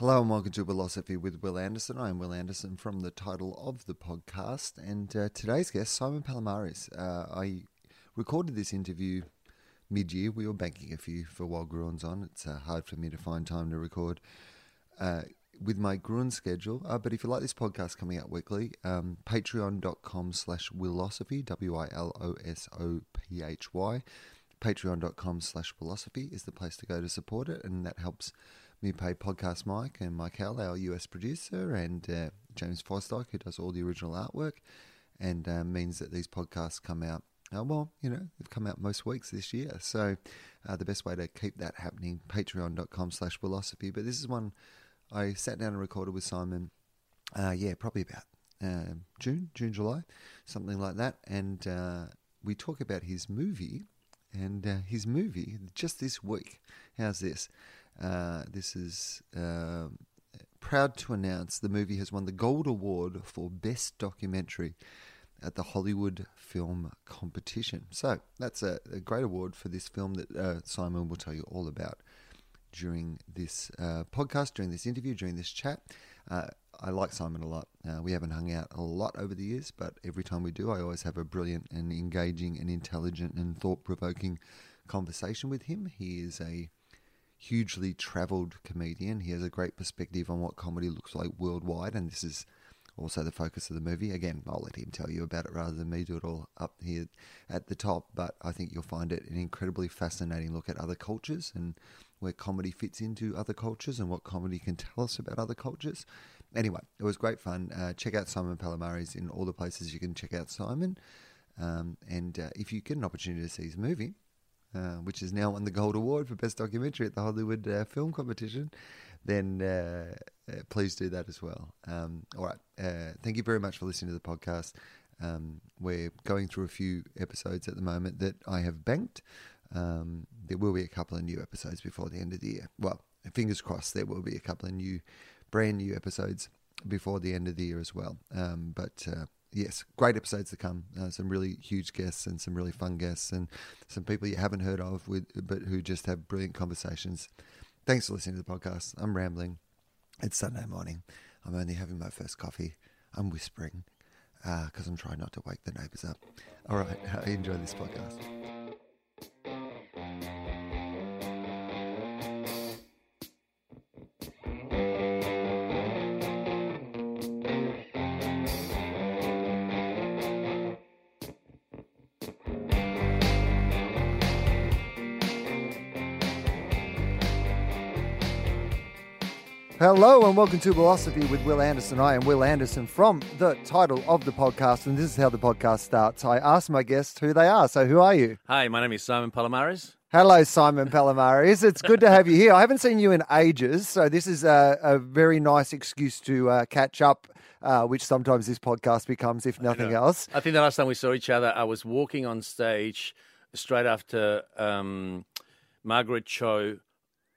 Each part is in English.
Hello and welcome to Philosophy with Will Anderson. I am Will Anderson from the title of the podcast, and uh, today's guest, Simon Palomares. Uh, I recorded this interview mid-year. We were banking a few for while Gruen's on. It's uh, hard for me to find time to record uh, with my Gruen schedule. Uh, but if you like this podcast coming out weekly, um, patreon.com slash willosophy, W-I-L-O-S-O-P-H-Y. Patreon.com slash willosophy is the place to go to support it, and that helps me pay Podcast Mike and Michael, our US producer, and uh, James Fostock, who does all the original artwork, and uh, means that these podcasts come out. Uh, well, you know, they've come out most weeks this year. So uh, the best way to keep that happening, patreon.com slash willosophy. But this is one I sat down and recorded with Simon, uh, yeah, probably about um, June, June, July, something like that. And uh, we talk about his movie, and his movie just this week. How's this? Uh, this is uh, proud to announce the movie has won the Gold Award for Best Documentary at the Hollywood Film Competition. So that's a, a great award for this film that uh, Simon will tell you all about during this uh, podcast, during this interview, during this chat. Uh, I like Simon a lot. We haven't hung out a lot over the years, but every time we do, I always have a brilliant and engaging and intelligent and thought provoking conversation with him. He is a hugely traveled comedian. He has a great perspective on what comedy looks like worldwide, and this is also the focus of the movie. Again, I'll let him tell you about it rather than me do it all up here at the top, but I think you'll find it an incredibly fascinating look at other cultures and where comedy fits into other cultures and what comedy can tell us about other cultures. Anyway, it was great fun. Uh, check out Simon Palomares in all the places you can check out Simon. Um, and uh, if you get an opportunity to see his movie, uh, which is now won the Gold Award for Best Documentary at the Hollywood uh, Film Competition, then uh, uh please do that as well. Um, all right. Uh, thank you very much for listening to the podcast. Um, we're going through a few episodes at the moment that I have banked. Um, there will be a couple of new episodes before the end of the year. Well, fingers crossed, there will be a couple of new, brand new episodes before the end of the year as well. Um, but yes, great episodes to come. Uh, some really huge guests and some really fun guests and some people you haven't heard of with, but who just have brilliant conversations. Thanks for listening to the podcast. I'm rambling. It's Sunday morning. I'm only having my first coffee. I'm whispering because uh, I'm trying not to wake the neighbors up. All right, enjoy this podcast. Hello and welcome to Philosophy with Will Anderson. I am Will Anderson from the title of the podcast, and this is how the podcast starts. I ask my guests who they are. So, who are you? Hi, my name is Simon Palomares. Hello, Simon Palomares. It's good to have you here. I haven't seen you in ages, so this is a, a very nice excuse to uh, catch up. Uh, which sometimes this podcast becomes, if nothing else. I think the last time we saw each other, I was walking on stage straight after um, Margaret Cho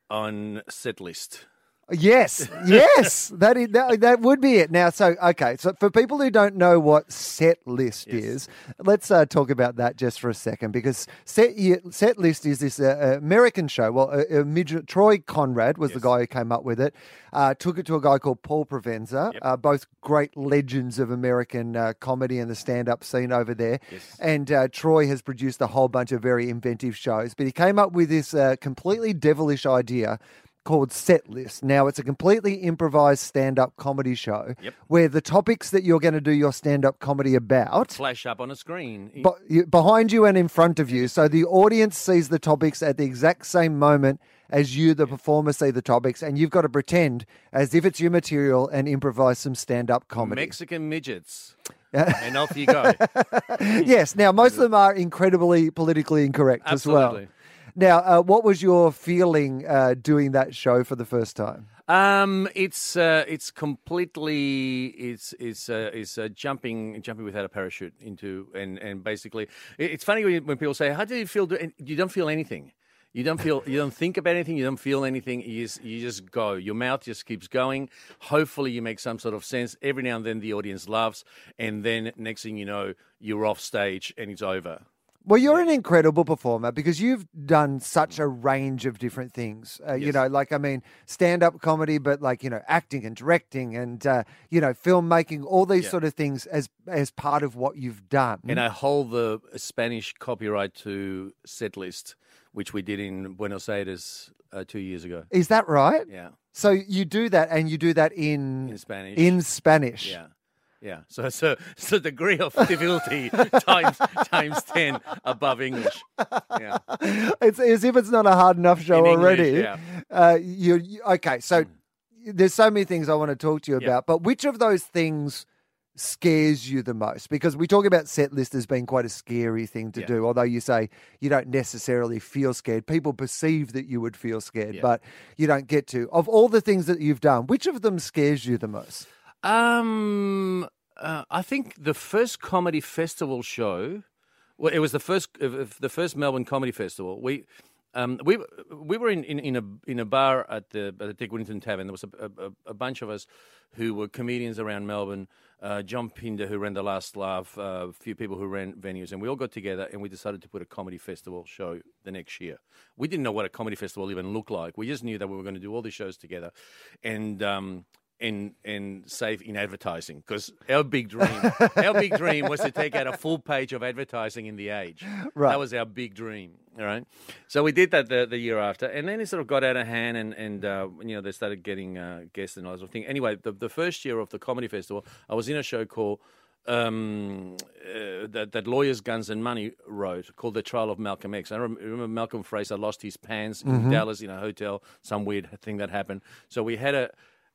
on set list. Yes, yes, that, is, that that would be it. Now, so okay, so for people who don't know what set list yes. is, let's uh, talk about that just for a second because set set list is this uh, American show. Well, uh, Troy Conrad was yes. the guy who came up with it. Uh, took it to a guy called Paul Provenza, yep. Uh, both great legends of American uh, comedy and the stand-up scene over there. Yes. And Troy has produced a whole bunch of very inventive shows, but he came up with this completely devilish idea called Set List. Now, it's a completely improvised stand up comedy show yep. where the topics that you're going to do your stand up comedy about flash up on a screen be- behind you and in front of you. So the audience sees the topics at the exact same moment as you, the performer, see the topics, and you've got to pretend as if it's your material and improvise some stand up comedy. Mexican midgets. and off you go. yes. Now, most of them are incredibly politically incorrect Absolutely. as well. Now, uh, what was your feeling uh, doing that show for the first time? Um, it's uh, it's completely it's it's uh, it's uh, jumping jumping without a parachute into and and basically it's funny when, when people say how do you feel? You don't feel anything. You don't feel, you don't think about anything, you don't feel anything. You just, you just go. Your mouth just keeps going. Hopefully, you make some sort of sense. Every now and then, the audience laughs, and then next thing you know, you're off stage and it's over. Well, you're an incredible performer because you've done such a range of different things. Uh, You know, like I mean, stand-up comedy, but like you know, acting and directing, and uh, you know, filmmaking, all these Yeah. sort of things as as part of what you've done. And I hold the Spanish copyright to set list, which we did in Buenos Aires uh, two years ago. Is that right? Yeah, So you do that, and you do that in in Spanish. in Spanish. Yeah. Yeah. So so so degree of difficulty times times ten above English. Yeah. it's as if it's not a hard enough show English, already. yeah. Uh, you, you okay? So there's so many things I want to talk to you Yeah. about, but which of those things scares you the most? Because we talk about set list as being quite a scary thing to Yeah. do. Although you say you don't necessarily feel scared, people perceive that you would feel scared, Yeah. but you don't get to. Of all the things that you've done, which of them scares you the most? Um, uh, I think the first comedy festival show. Well, it was the first uh, uh, the first Melbourne Comedy Festival. We. Um, we we were in, in, in a in a bar at the at the Dick Whittington Tavern. There was a, a, a bunch of us who were comedians around Melbourne. Uh, John Pinder, who ran the Last Laugh, uh, a few people who ran venues, and we all got together and we decided to put a comedy festival show the next year. We didn't know what a comedy festival even looked like. We just knew that we were going to do all these shows together, and um, and and save in advertising because our big dream, our big dream was to take out a full page of advertising in the Age. Right. That was our big dream. All right. So we did that the, the year after, and then it sort of got out of hand, and and uh, you know they started getting uh, guests and all that sort of thing. Anyway, the the first year of the comedy festival, I was in a show called. Um, uh, that, that lawyers, guns, and money wrote called "The Trial of Malcolm X." I rem- remember Malcolm Fraser lost his pants in Dallas in a hotel, some weird thing that happened. So we had a,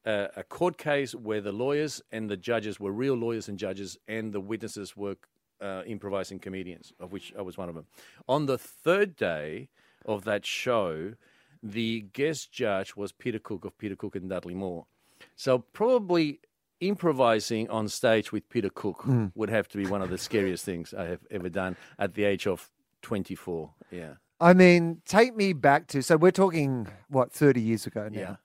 a a court case where the lawyers and the judges were real lawyers and judges, and the witnesses were uh, improvising comedians, of which I was one of them. On the third day of that show, the guest judge was Peter Cook of Peter Cook and Dudley Moore. So probably improvising on stage with Peter Cook would have to be one of the scariest things I have ever done at the age of 24. Yeah. I mean, take me back to so we're talking what thirty years ago now. Yeah.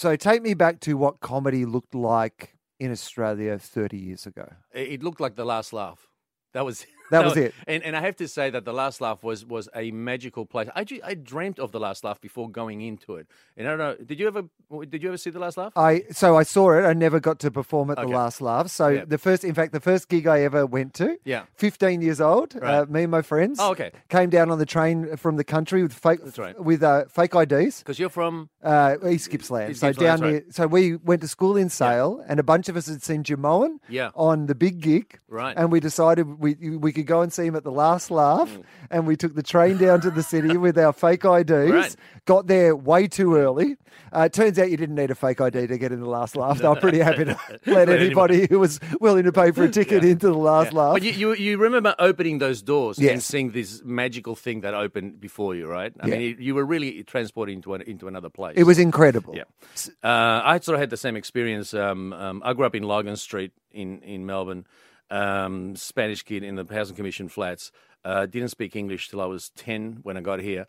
So take me back to what comedy looked like in Australia thirty years ago. It looked like the last laugh. That was That was it. And and I have to say that the last laugh was was a magical place. I I dreamt of the last laugh before going into it. And I don't know. Did you ever did you ever see the last laugh? I so I saw it. I never got to perform at the last laugh. So Yeah. the first, in fact, the first gig I ever went to. Yeah. Fifteen years old. Uh, me and my friends. Oh, okay. Came down on the train from the country with fake right. with uh, fake IDs. Because you're from Uh, East Gippsland. East so Gippsland, down that's near. So we went to school in Sale, and a bunch of us had seen Jimeoin Yeah. on the big gig. Right. And we decided we we could go and see him at the last laugh, Mm. and we took the train down to the city with our fake IDs. Right. Got there way too early. Uh, it turns out you didn't need a fake ID to get in the last laugh. Were pretty happy to let anybody who was willing to pay for a ticket into the last laugh. But you, you you remember opening those doors and seeing this magical thing that opened before you, right? I Yeah. mean, you, you were really transported into an, into another place. it was incredible. Yeah. Uh, I sort of had the same experience. Um, um, I grew up in Lygon Street in, in Melbourne, um, Spanish kid in the Housing Commission flats. Uh, didn't speak English till I was 10 when I got here.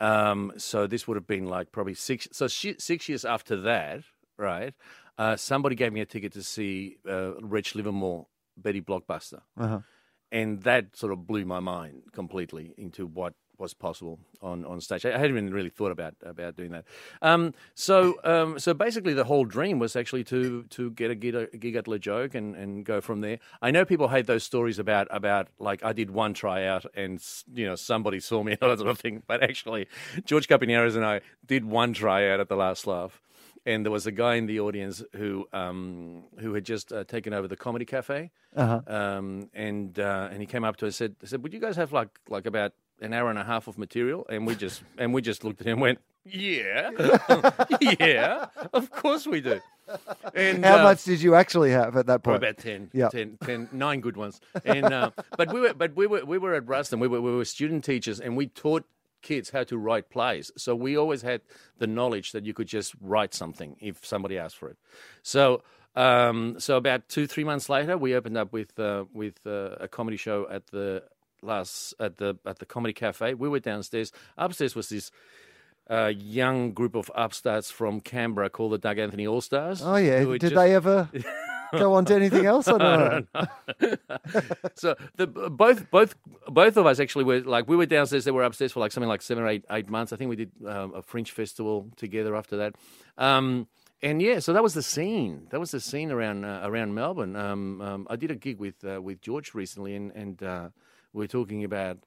Um, so this would have been like probably six. So six years after that, right? Uh, somebody gave me a ticket to see uh, Reg Livermore, Betty Blockbuster Uh-huh. and that sort of blew my mind completely into what was possible on, on stage. I hadn't even really thought about about doing that. Um, so um, so basically, the whole dream was actually to to get a gig, a gig at La Joke and, and go from there. I know people hate those stories about about like I did one tryout and you know somebody saw me and all that sort of thing, but actually, George Kapiniaris and I did one tryout at the Last Laugh. And there was a guy in the audience who um, who had just uh, taken over the comedy cafe, Uh-huh. um, and uh, and he came up to us and said, said, "Would you guys have like like about an hour and a half of material?" And we just and we just looked at him and went, "Yeah, yeah, of course we do." And How uh, much did you actually have at that point? about 10, Yeah. 10, 10, nine good ones. And uh, but we were but we were we were at Rusden. We were we were student teachers, and we taught kids how to write plays. So we always had the knowledge that you could just write something if somebody asked for it. So. Um, so about two three months later, we opened up with uh, with uh, a comedy show at the last at the at the comedy cafe. We were downstairs. Upstairs was this uh, young group of upstarts from Canberra called the Doug Anthony All Stars. Oh yeah. Did just- they ever? go on to anything else? I don't know. so the both both both of us actually were like we were downstairs. They were upstairs for like something like seven or eight eight months. I think we did um, a Fringe festival together after that. Um, and yeah, so that was the scene. That was the scene around uh, around Melbourne. Um, um, I did a gig with uh, with George recently, and and uh, were talking about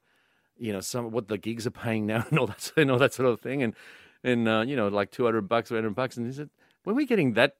you know some what the gigs are paying now and all that and all that sort of thing, and and uh, you know like two hundred bucks, three hundred bucks, and he said, when we getting that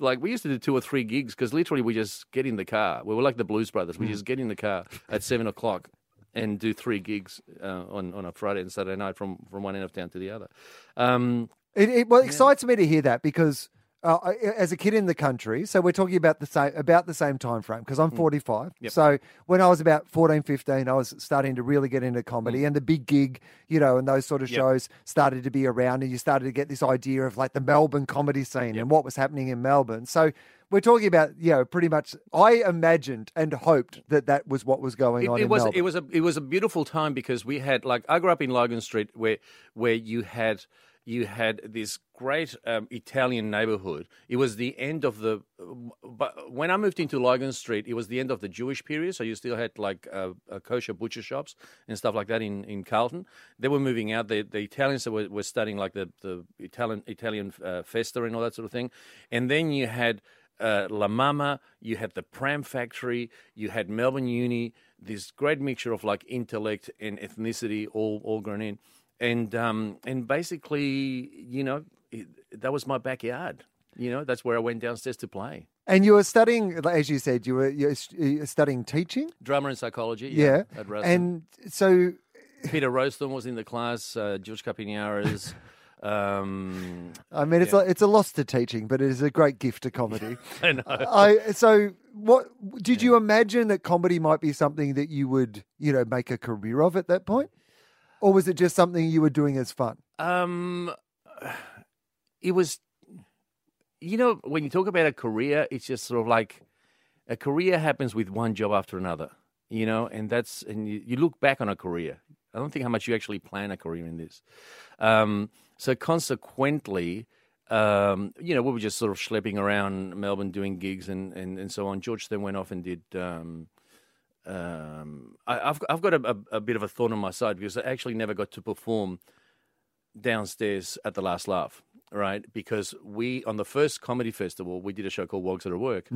like we used to do two or three gigs because literally we just get in the car. We were like the Blues Brothers. We just get in the car at seven o'clock and do three gigs uh, on on a Friday and Saturday night from from one end of town to the other. Um, It, it well, excites me to hear that because uh, as a kid in the country, so we're talking about the same about the same time frame because I'm 45. Yep. So when I was about 14, 15, I was starting to really get into comedy and the big gig, you know, and those sort of Yep. shows started to be around, and you started to get this idea of like the Melbourne comedy scene and what was happening in Melbourne. So. We're talking about, you know, pretty much. I imagined and hoped that that was what was going it, on it in was Melbourne. it was a it was a beautiful time because we had like I grew up in Lygon Street where where you had you had this great um, Italian neighborhood. It was the end of the but when I moved into Lygon Street, it was the end of the Jewish period. So you still had like uh, uh, kosher butcher shops and stuff like that in, in Carlton. They were moving out. The the Italians were, were studying like the the Italian Italian uh, festa and all that sort of thing. And then you had uh, La Mama, you had the Pram Factory, you had Melbourne Uni, this great mixture of like intellect and ethnicity all all grown in, and um, and basically, you know, it, that was my backyard. You know, that's where I went downstairs to play and you were studying, as you said, you were, you were studying teaching. drama and psychology. Yeah. Rusden. And so Peter Rowsthorn was in the class. Uh, George Kapiniaris. Um, I mean, it's Yeah. a, it's a loss to teaching, but it is a great gift to comedy. I know. I so what did you imagine that comedy might be something that you would you know make a career of at that point, or was it just something you were doing as fun? Um, it was, you know, when you talk about a career, it's just sort of like a career happens with one job after another, you know, and that's, and you, you look back on a career. I don't think how much you actually plan a career in this. Um, so consequently, um, you know, we were just sort of schlepping around Melbourne doing gigs and, and, and so on. George then went off and did, um, um, I, I've, I've got a, a, bit of a thorn on my side because I actually never got to perform downstairs at the last laugh right? Because we on the first comedy festival we did a show called wogs at work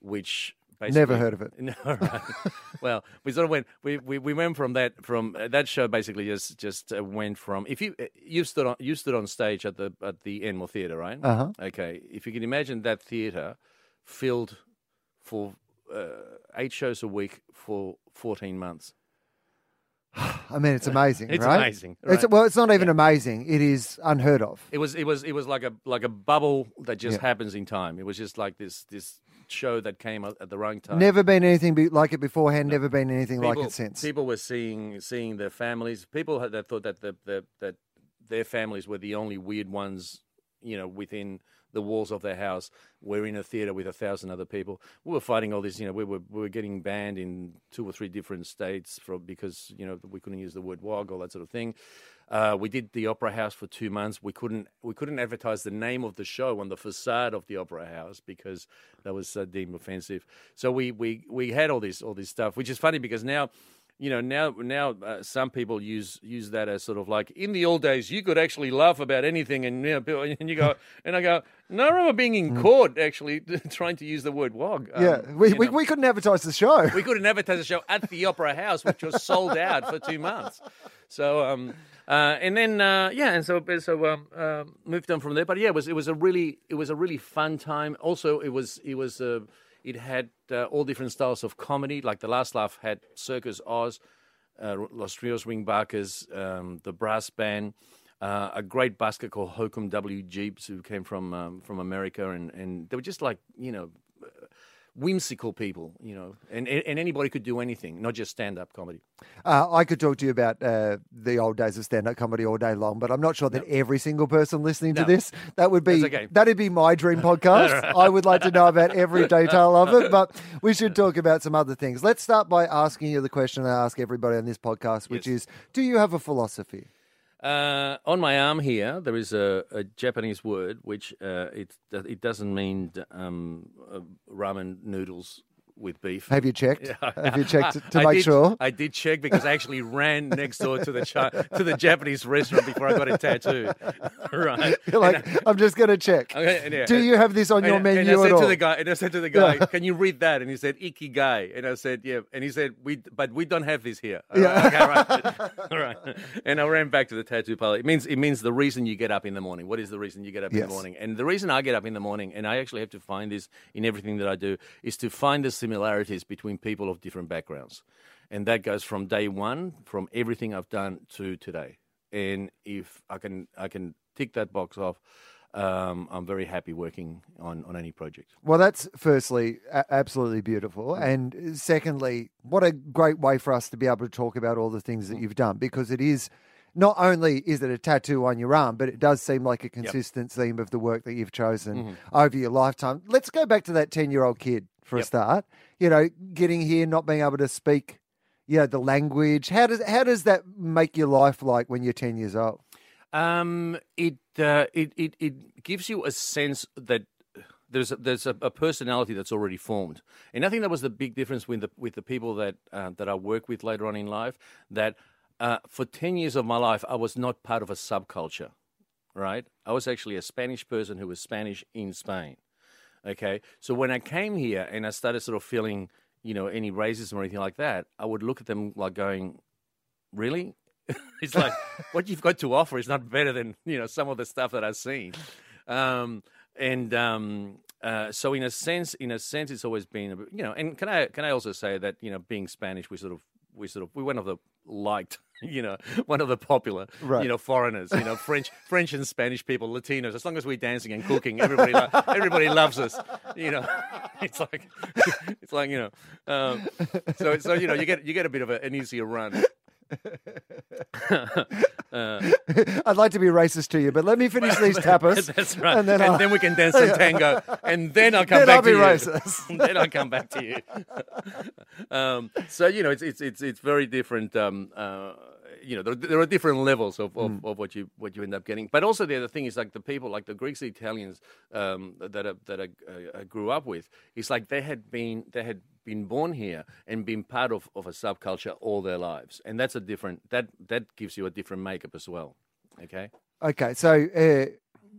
which basically Never heard of it. no right. Well we sort of went we, we, we went from that from uh, that show basically just just uh, went from if you uh, you stood on you stood on stage at the at the Enmore Theatre right? Uh huh. okay. If you can imagine that theatre filled for uh, eight shows a week for 14 months I mean, it's amazing, it's right? amazing It's well, it's not even amazing. It is unheard of. It was it was it was like a like a bubble that just Yeah. happens in time. It was just like this this show that came at the wrong time. Never been anything be- like it beforehand. Never been anything like it since. People were seeing seeing their families. People had, that thought that the, the that their families were the only weird ones, you know, within the walls of their house. We're in a theater with a thousand other people. We were fighting all this. You know, we were we were getting banned in two or three different states for because you know we couldn't use the word wog, all that sort of thing. Uh, we did the Opera House for two months. We couldn't we couldn't advertise the name of the show on the facade of the Opera House because that was uh, deemed offensive. So we we we had all this all this stuff, which is funny because now. You know now now uh, some people use use that as sort of like in the old days you could actually laugh about anything and you know people- and you go and I go no I remember being in court actually trying to use the word wog Um, Mm. yeah, we, we, know. we couldn't advertise the show. We couldn't advertise the show at the Opera House, which was sold out for two months. So, um, uh, and then uh, yeah, and so so um, uh, moved on from there. But yeah, it was it was a really it was a really fun time. Also, it was it was uh, it had uh, all different styles of comedy. Like the Last Laugh had Circus Oz, uh, Los Trios Ringbarkers, um, the Brass Band. Uh, a great busker called Hokum W. Jeeps, who came from um, from America, and, and they were just like you know whimsical people, you know, and, and anybody could do anything, not just stand up comedy. Uh, I could talk to you about uh, the old days of stand-up comedy all day long, but I'm not sure that every single person listening to this that would be okay. that'd be my dream podcast. I would like to know about every detail of it, but we should talk about some other things. Let's start by asking you the question I ask everybody on this podcast, which Yes. is: Do you have a philosophy? Uh, on my arm here, there is a, a Japanese word which uh, it it doesn't mean um, uh, ramen noodles with beef. Have you checked? Have you checked to, to make did- sure? I did check because I actually ran next door to the Chi- to the Japanese restaurant before I got a tattoo. right. You're like, I'm just going to check. Okay, yeah, Do and- you have this on your and, menu and I at said all? to the guy, and I said to the guy. "Can you read that?" And he said, "Ikigai." And I said, "Yeah." And he said, "We, but we don't have this here." All Yeah. right, okay, right. all right. And I ran back to the tattoo parlor. It means it means the reason you get up in the morning. What is the reason you get up in the morning? And the reason I get up in the morning, and I actually have to find this in everything that I do, is to find the similarities between people of different backgrounds, and that goes from day one, from everything I've done to today. And if I can, I can tick that box off. Um, I'm very happy working on, on any project. Well, that's firstly a- absolutely beautiful. Mm. And secondly, what a great way for us to be able to talk about all the things that Mm. you've done because it is not only is it a tattoo on your arm, but it does seem like a consistent theme of the work that you've chosen Mm-hmm. over your lifetime. Let's go back to that 10 year old kid for a start. You know, getting here, not being able to speak. You know, the language. How does how does that make your life like when you're ten years old? Um, it, uh, it it it gives you a sense that there's a, there's a, a personality that's already formed, and I think that was the big difference with the with the people that uh, that I work with later on in life. That uh, for ten years of my life, I was not part of a subculture, right? I was actually a Spanish person who was Spanish in Spain. Okay, so when I came here and I started sort of feeling, you know, any racism or anything like that, I would look at them like going, "Really? it's like what you've got to offer is not better than you know some of the stuff that I've seen." Um, and um, uh, so, in a sense, in a sense, it's always been, you know. And can I can I also say that you know, being Spanish, we sort of we sort of we one of the liked, you know, one of the popular, Right. you know, foreigners, you know, French, French and Spanish people, Latinos. As long as we're dancing and cooking, everybody, lo- everybody loves us. You know, it's like, it's like you know, um, so so you know, you get you get a bit of a, an easier run. uh, I'd like to be racist to you, but let me finish these tapas. That's right. And And then then, we can dance some tango, and then I'll come Then back I'll to be you. racist. then I'll come back to you. um, so you know, it's it's it's it's very different. Um, uh, you know, there, there are different levels of, of, Hmm. of what you what you end up getting. But also the other thing is like the people, like the Greeks, the Italians um, that I, that I, I grew up with. It's like they had been they had been born here and been part of, of a subculture all their lives, and that's a different that that gives you a different makeup as well. Okay. Okay, so uh,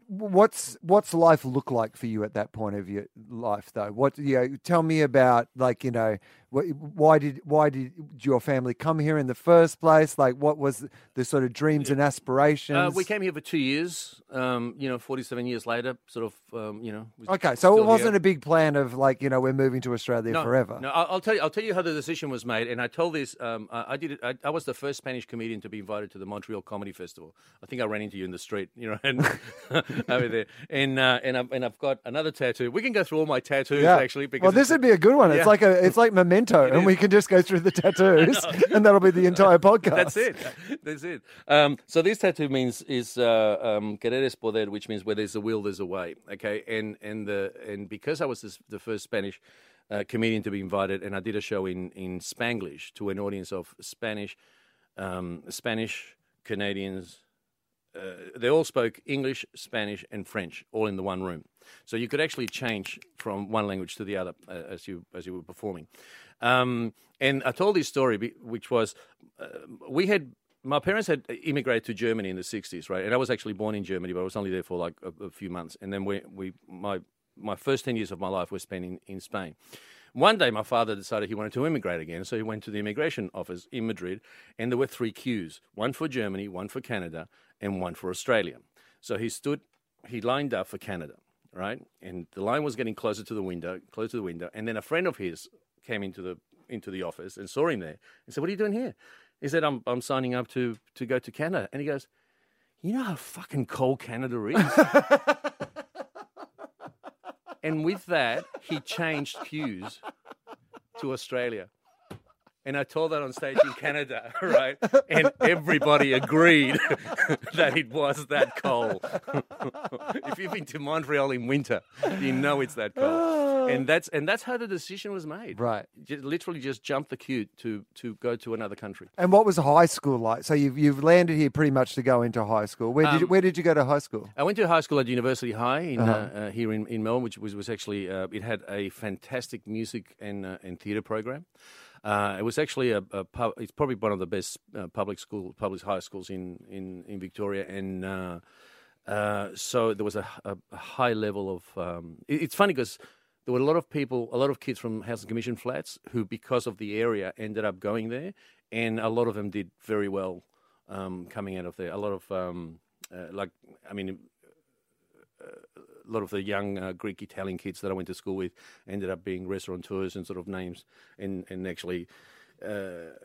what's what's life look like for you at that point of your life, though? What you know, tell me about, like you know, why did why did your family come here in the first place? Like, what was the sort of dreams and aspirations? Uh, we came here for two years. Um, you know, forty-seven years later, sort of. Um, you know. Okay, so it wasn't here. a big plan of like you know we're moving to Australia no, forever. No, I'll, tell you. I'll tell you how the decision was made. And I told this. Um, I, I did it. I, I was the first Spanish comedian to be invited to the Montreal Comedy Festival. I think I ran into you in the street. You know, and over there. And uh, and I've and I've got another tattoo. We can go through all my tattoos actually. Because well, this would be a good one. It's Yeah. like a it's like memento, and is. we can just go through the tattoos, and that'll be the entire podcast. That's it. That's it. Um, so this tattoo means is uh, um, querer es poder, which means where there's a will, there's a way. Okay, and and the and because I was this, the first Spanish uh, comedian to be invited, and I did a show in in Spanglish to an audience of Spanish, um, Spanish Canadians. Uh, they all spoke English, Spanish, and French, all in the one room. So you could actually change from one language to the other uh, as you as you were performing. Um, and I told this story, which was uh, we had my parents had immigrated to Germany in the '60s, right? And I was actually born in Germany, but I was only there for like a, a few months. And then we we my my first ten years of my life was spent in, in Spain. One day, my father decided he wanted to immigrate again, so he went to the immigration office in Madrid, and there were three queues: one for Germany, one for Canada, and one for Australia. So he stood, he lined up for Canada, right? And the line was getting closer to the window, closer to the window, and then a friend of his came into the into the office and saw him there and said, "What are you doing here?" He said, "I'm I'm signing up to to go to Canada," and he goes, "You know how fucking cold Canada is." and with that, he changed cues to Australia. And I told that on stage in Canada, right? And everybody agreed that it was that cold. if you've been to Montreal in winter, you know it's that cold. and that's and that's how the decision was made. Right. Just, literally, just jump the queue to to go to another country. And what was high school like? So you've you've landed here pretty much to go into high school. Where did you, Um, where did you go to high school? I went to high school at University High in, Uh-huh. uh uh, here in, in Melbourne, which was, was actually uh, it had a fantastic music and uh, and theatre program. Uh, it was actually a, a pub, it's probably one of the best uh, public school public high schools in in, in Victoria, and uh, uh, so there was a, a, high level of. Um, it- it's funny because there were a lot of people, a lot of kids from Housing Commission flats who, because of the area, ended up going there, and a lot of them did very well um, coming out of there. A lot of um, uh, like, I mean, a lot of the young uh, Greek Italian kids that I went to school with ended up being restaurateurs and sort of names, and and actually, uh,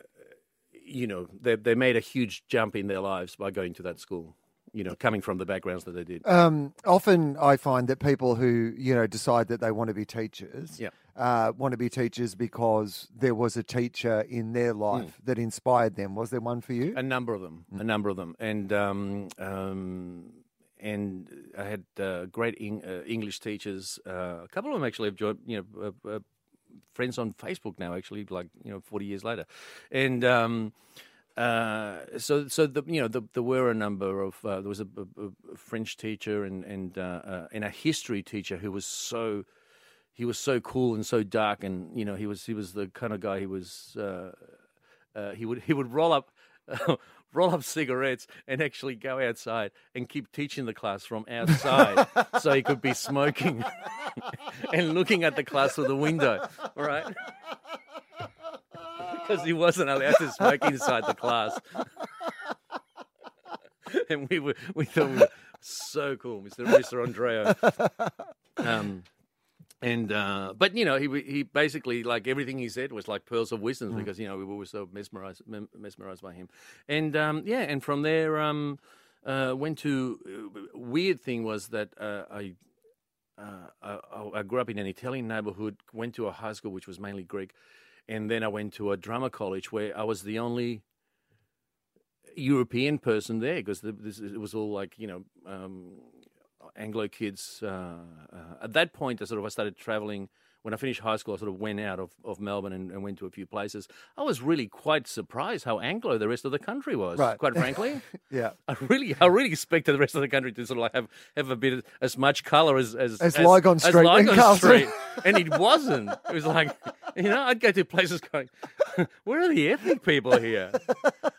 you know, they they made a huge jump in their lives by going to that school. You know, coming from the backgrounds that they did. Um, often I find that people who you know decide that they want to be teachers, Yeah. uh, want to be teachers because there was a teacher in their life that inspired them. Was there one for you? A number of them, a number of them, and um, um, and I had uh, great Eng- uh, English teachers. Uh, a couple of them actually have joined, you know, uh, uh, friends on Facebook now. Actually, like you know, forty years later, and. Um, uh, so, so the, you know, the, there were a number of. There was a, a, a French teacher and and and a history teacher who was so he was so cool and so dark, and you know, he was he was the kind of guy. He was he would he would roll up roll up cigarettes and actually go outside and keep teaching the class from outside, so he could be smoking and looking at the class through the window. Right. Because he wasn't allowed to smoke inside the class, and we were we thought we were so cool, Mr. Mr. Andreo. Um, and uh, but you know he he basically like everything he said was like pearls of wisdom because you know we were so mesmerized mesmerized by him, and um, yeah, and from there um, uh, went to uh, weird thing was that uh, I. Uh, I, I grew up in an Italian neighborhood, went to a high school which was mainly Greek, and then I went to a drama college where I was the only European person there because the, this, it was all like you know um, Anglo kids. Uh, uh, at that point, I sort of I started traveling. When I finished high school, I sort of went out of, of Melbourne and, and went to a few places. I was really quite surprised how Anglo the rest of the country was. Right. Quite frankly, yeah. I really, I really expected the rest of the country to sort of like have, have a bit of, as much colour as as, As Lygon Street in Lygon Carlton. Street. and it wasn't. It was like, you know, I'd go to places going, where are the ethnic people here?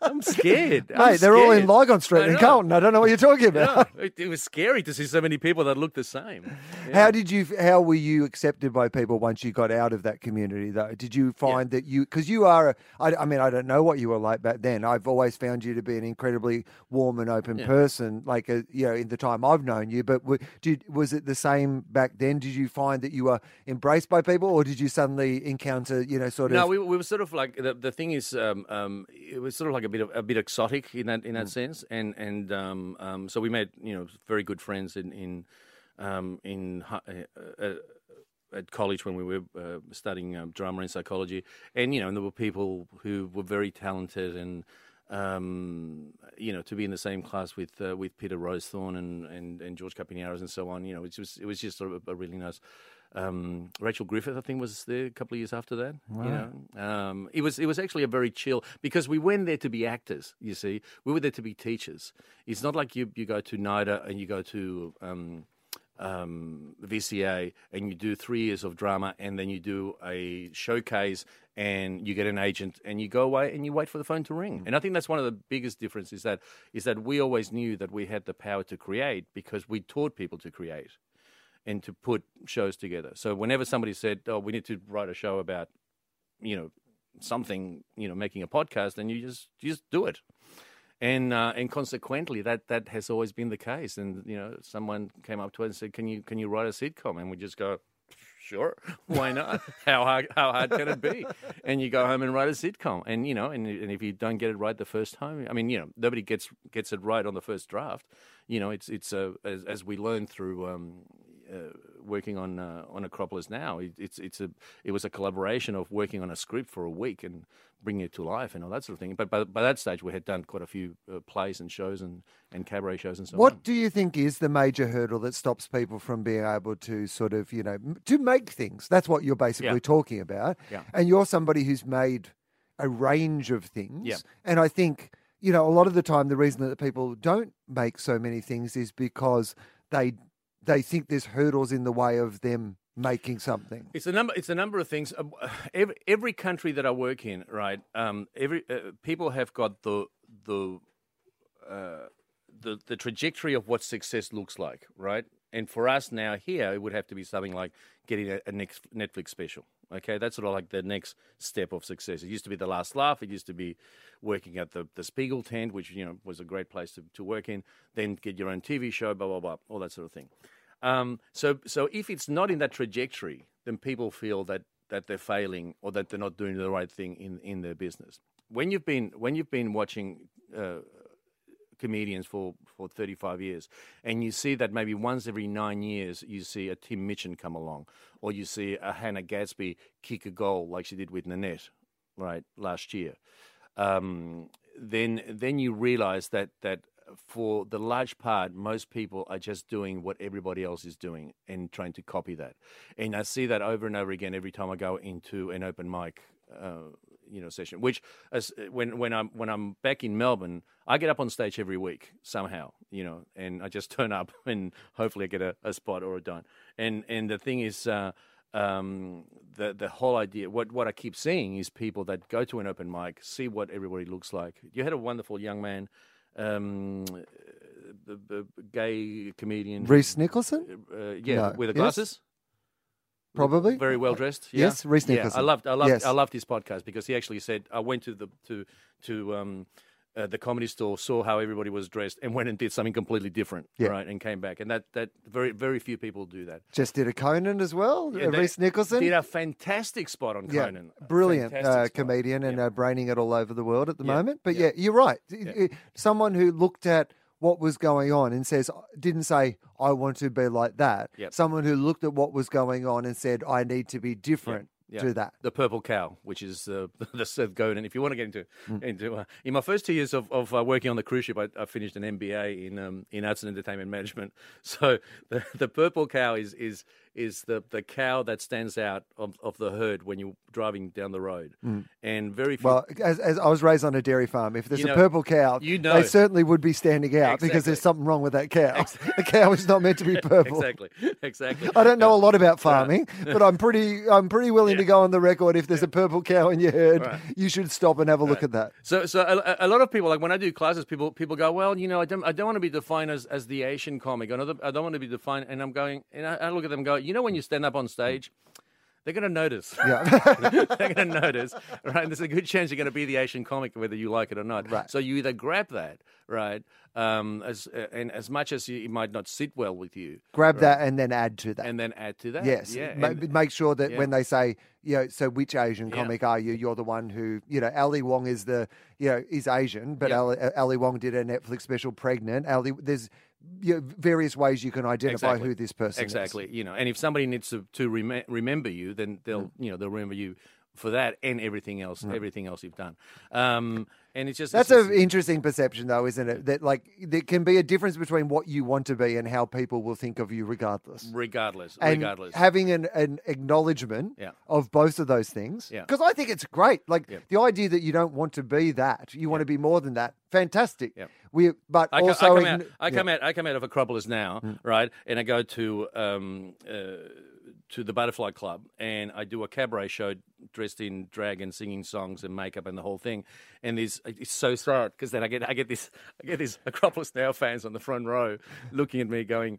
I'm scared. I'm they're all in scared. Lygon Street in. Carlton. I don't know what you're talking about. It, it was scary to see so many people that looked the same. How did you? How were you accepted by people once you got out of that community? Though, did you find that you? Because you are. A, I, I mean, I don't know what you were like back then. I've always found you to be an incredibly warm and open Yeah. person. Like, uh you know, in the time I've known you. But w- did was it the same back then? Did you find that you were embraced by people, or did you suddenly encounter, you know, sort of? No, we, we were sort of like the, the thing is, um, um, it was sort of like a bit of a bit exotic in that in that sense, and and um, um, so we made you know very good friends in in um, in uh, uh, at college when we were uh, studying um, drama and psychology, and you know, and there were people who were very talented and. Um, you know, to be in the same class with uh, with Peter Rowsthorn and, and, and George Kapiniaris and so on, you know, it was it was just of a, really nice. Um, Rachel Griffith, I think, was there a couple of years after that. You know, um, it was it was actually a very chill because we went there to be actors. You see, we were there to be teachers. It's not like you you go to NIDA and you go to um, um, VCA and you do three years of drama and then you do a showcase and you get an agent and you go away and you wait for the phone to ring. And I think that's one of the biggest differences is that is that we always knew that we had the power to create because we taught people to create and to put shows together. So whenever somebody said, "Oh, we need to write a show about," you know, something, you know, making a podcast, then you just you just do it. And uh, and consequently, that that has always been the case. And you know, someone came up to us and said, "Can you can you write a sitcom?" And we just go, "Sure, why not? how hard how hard can it be?" And you go home and write a sitcom. And you know, and, and if you don't get it right the first time, I mean, you know, nobody gets gets it right on the first draft. You know, it's it's uh, as as we learn through um, uh, working on uh, on Acropolis now. It, it's it's a it was a collaboration of working on a script for a week and bringing it to life and all that sort of thing. But by, by that stage, we had done quite a few uh, plays and shows and, and cabaret shows and so What on. do you think is the major hurdle that stops people from being able to sort of, you know, m- to make things? That's what you're basically Yeah. talking about. Yeah. And you're somebody who's made a range of things. Yeah. And I think, you know, a lot of the time the reason that people don't make so many things is because they they think there's hurdles in the way of them making something. It's a number. It's a number of things. Um, Every, every country that I work in, right? Um, every uh, people have got the the uh, the the trajectory of what success looks like, right? And for us now here, it would have to be something like getting a, a Netflix special. Okay, that's sort of like the next step of success. It used to be the last laugh. It used to be working at the, the Spiegel tent, which you know was a great place to, to work in. Then get your own TV show, blah blah blah, all that sort of thing. Um, so, so if it's not in that trajectory, then people feel that that they're failing or that they're not doing the right thing in, in their business. When you've been when you've been watching uh, comedians for, for 35 years, and you see that maybe once every nine years you see a Tim Minchin come along, or you see a Hannah Gadsby kick a goal like she did with Nanette, right, last year, um, then then you realize that that for the large part, most people are just doing what everybody else is doing and trying to copy that. And I see that over and over again every time I go into an open mic, uh, you know, session. Which, as, when when I'm when I'm back in Melbourne, I get up on stage every week somehow, you know, and I just turn up and hopefully I get a, a spot or a dime. And and the thing is. Uh, um, the the whole idea. What what I keep seeing is people that go to an open mic, see what everybody looks like. You had a wonderful young man, um, the, the gay comedian, Rhys Nicholson? Uh, yeah, No. with the glasses. Probably. Very well dressed. Yeah. Yes, Rhys Yeah, Nicholson. I loved, I loved, Yes. I loved his podcast because he actually said, I went to the to to um, uh, the comedy store, saw how everybody was dressed, and went and did something completely different, Yeah. right, and came back. And that that very very few people do that. Just did a Conan as well. Yeah, uh, Rhys Nicholson. did a fantastic spot on Conan. Brilliant uh, comedian and uh, braining it all over the world at the Yeah, moment. But yeah. yeah, you're right. Yeah. Uh, Someone who looked at what was going on and says didn't say I want to be like that. Yep. Someone who looked at what was going on and said I need to be different yeah. to that. the purple cow, which is uh, the Seth Godin. If you want to get into Mm. into uh, in my first two years of, of uh, working on the cruise ship, I, I finished an MBA in um, in arts and entertainment management. So the, the purple cow is is is the, the cow that stands out of, of the herd when you're driving down the road, and very few. Mm. Well, as, as I was raised on a dairy farm, if there's You a purple cow, you know. they certainly would be standing out because there's something wrong with that cow. the cow is not meant to be purple. exactly, exactly. I don't know a lot about farming, but I'm pretty I'm pretty willing to go on the record if there's a purple cow in your herd, Right. you should stop and have a look at that. So, so a, a lot of people, like when I do classes, people people go, well, you know, I don't, I don't want to be defined as, as the Asian comic. I don't, I don't want to be defined. And I'm going, and I, I look at them go, you know, when you stand up on stage, they're going to notice. Yeah. they're going to notice, right? And there's a good chance you're going to be the Asian comic, whether you like it or not. Right. So you either grab that, right, um, as uh, and as much as you, it might not sit well with you, Grab that and then add to that. and then add to that. yes. yeah. Ma- and- make sure that yeah. when they say, you know, so which Asian Yeah. comic are you? You're the one who, you know, Ali Wong is the, you know, is Asian, but Yeah. Ali, Ali Wong did a Netflix special, Pregnant. Ali, there's you know, various ways you can identify Exactly. who this person is. exactly you know and if somebody needs to, to rem- remember you then they'll Mm. you know they'll remember you for that and everything else everything else you've done um and it's just That's an interesting perception, though, isn't it? That like there can be a difference between what you want to be and how people will think of you, regardless. regardless And regardless having an, an acknowledgement Yeah. of both of those things, Yeah. because I think it's great. Like Yeah. the idea that you don't want to be that, you want to be more than that. Fantastic. Yeah. We, but I, also, I come out. I yeah. Mm. come out. I come out of Acropolis now, right? And I go to um, uh, to the Butterfly Club, and I do a cabaret show dressed in drag and singing songs and makeup and the whole thing. And there's uh, it's so sad because then I get I get this I get these Acropolis Now fans on the front row looking at me, going,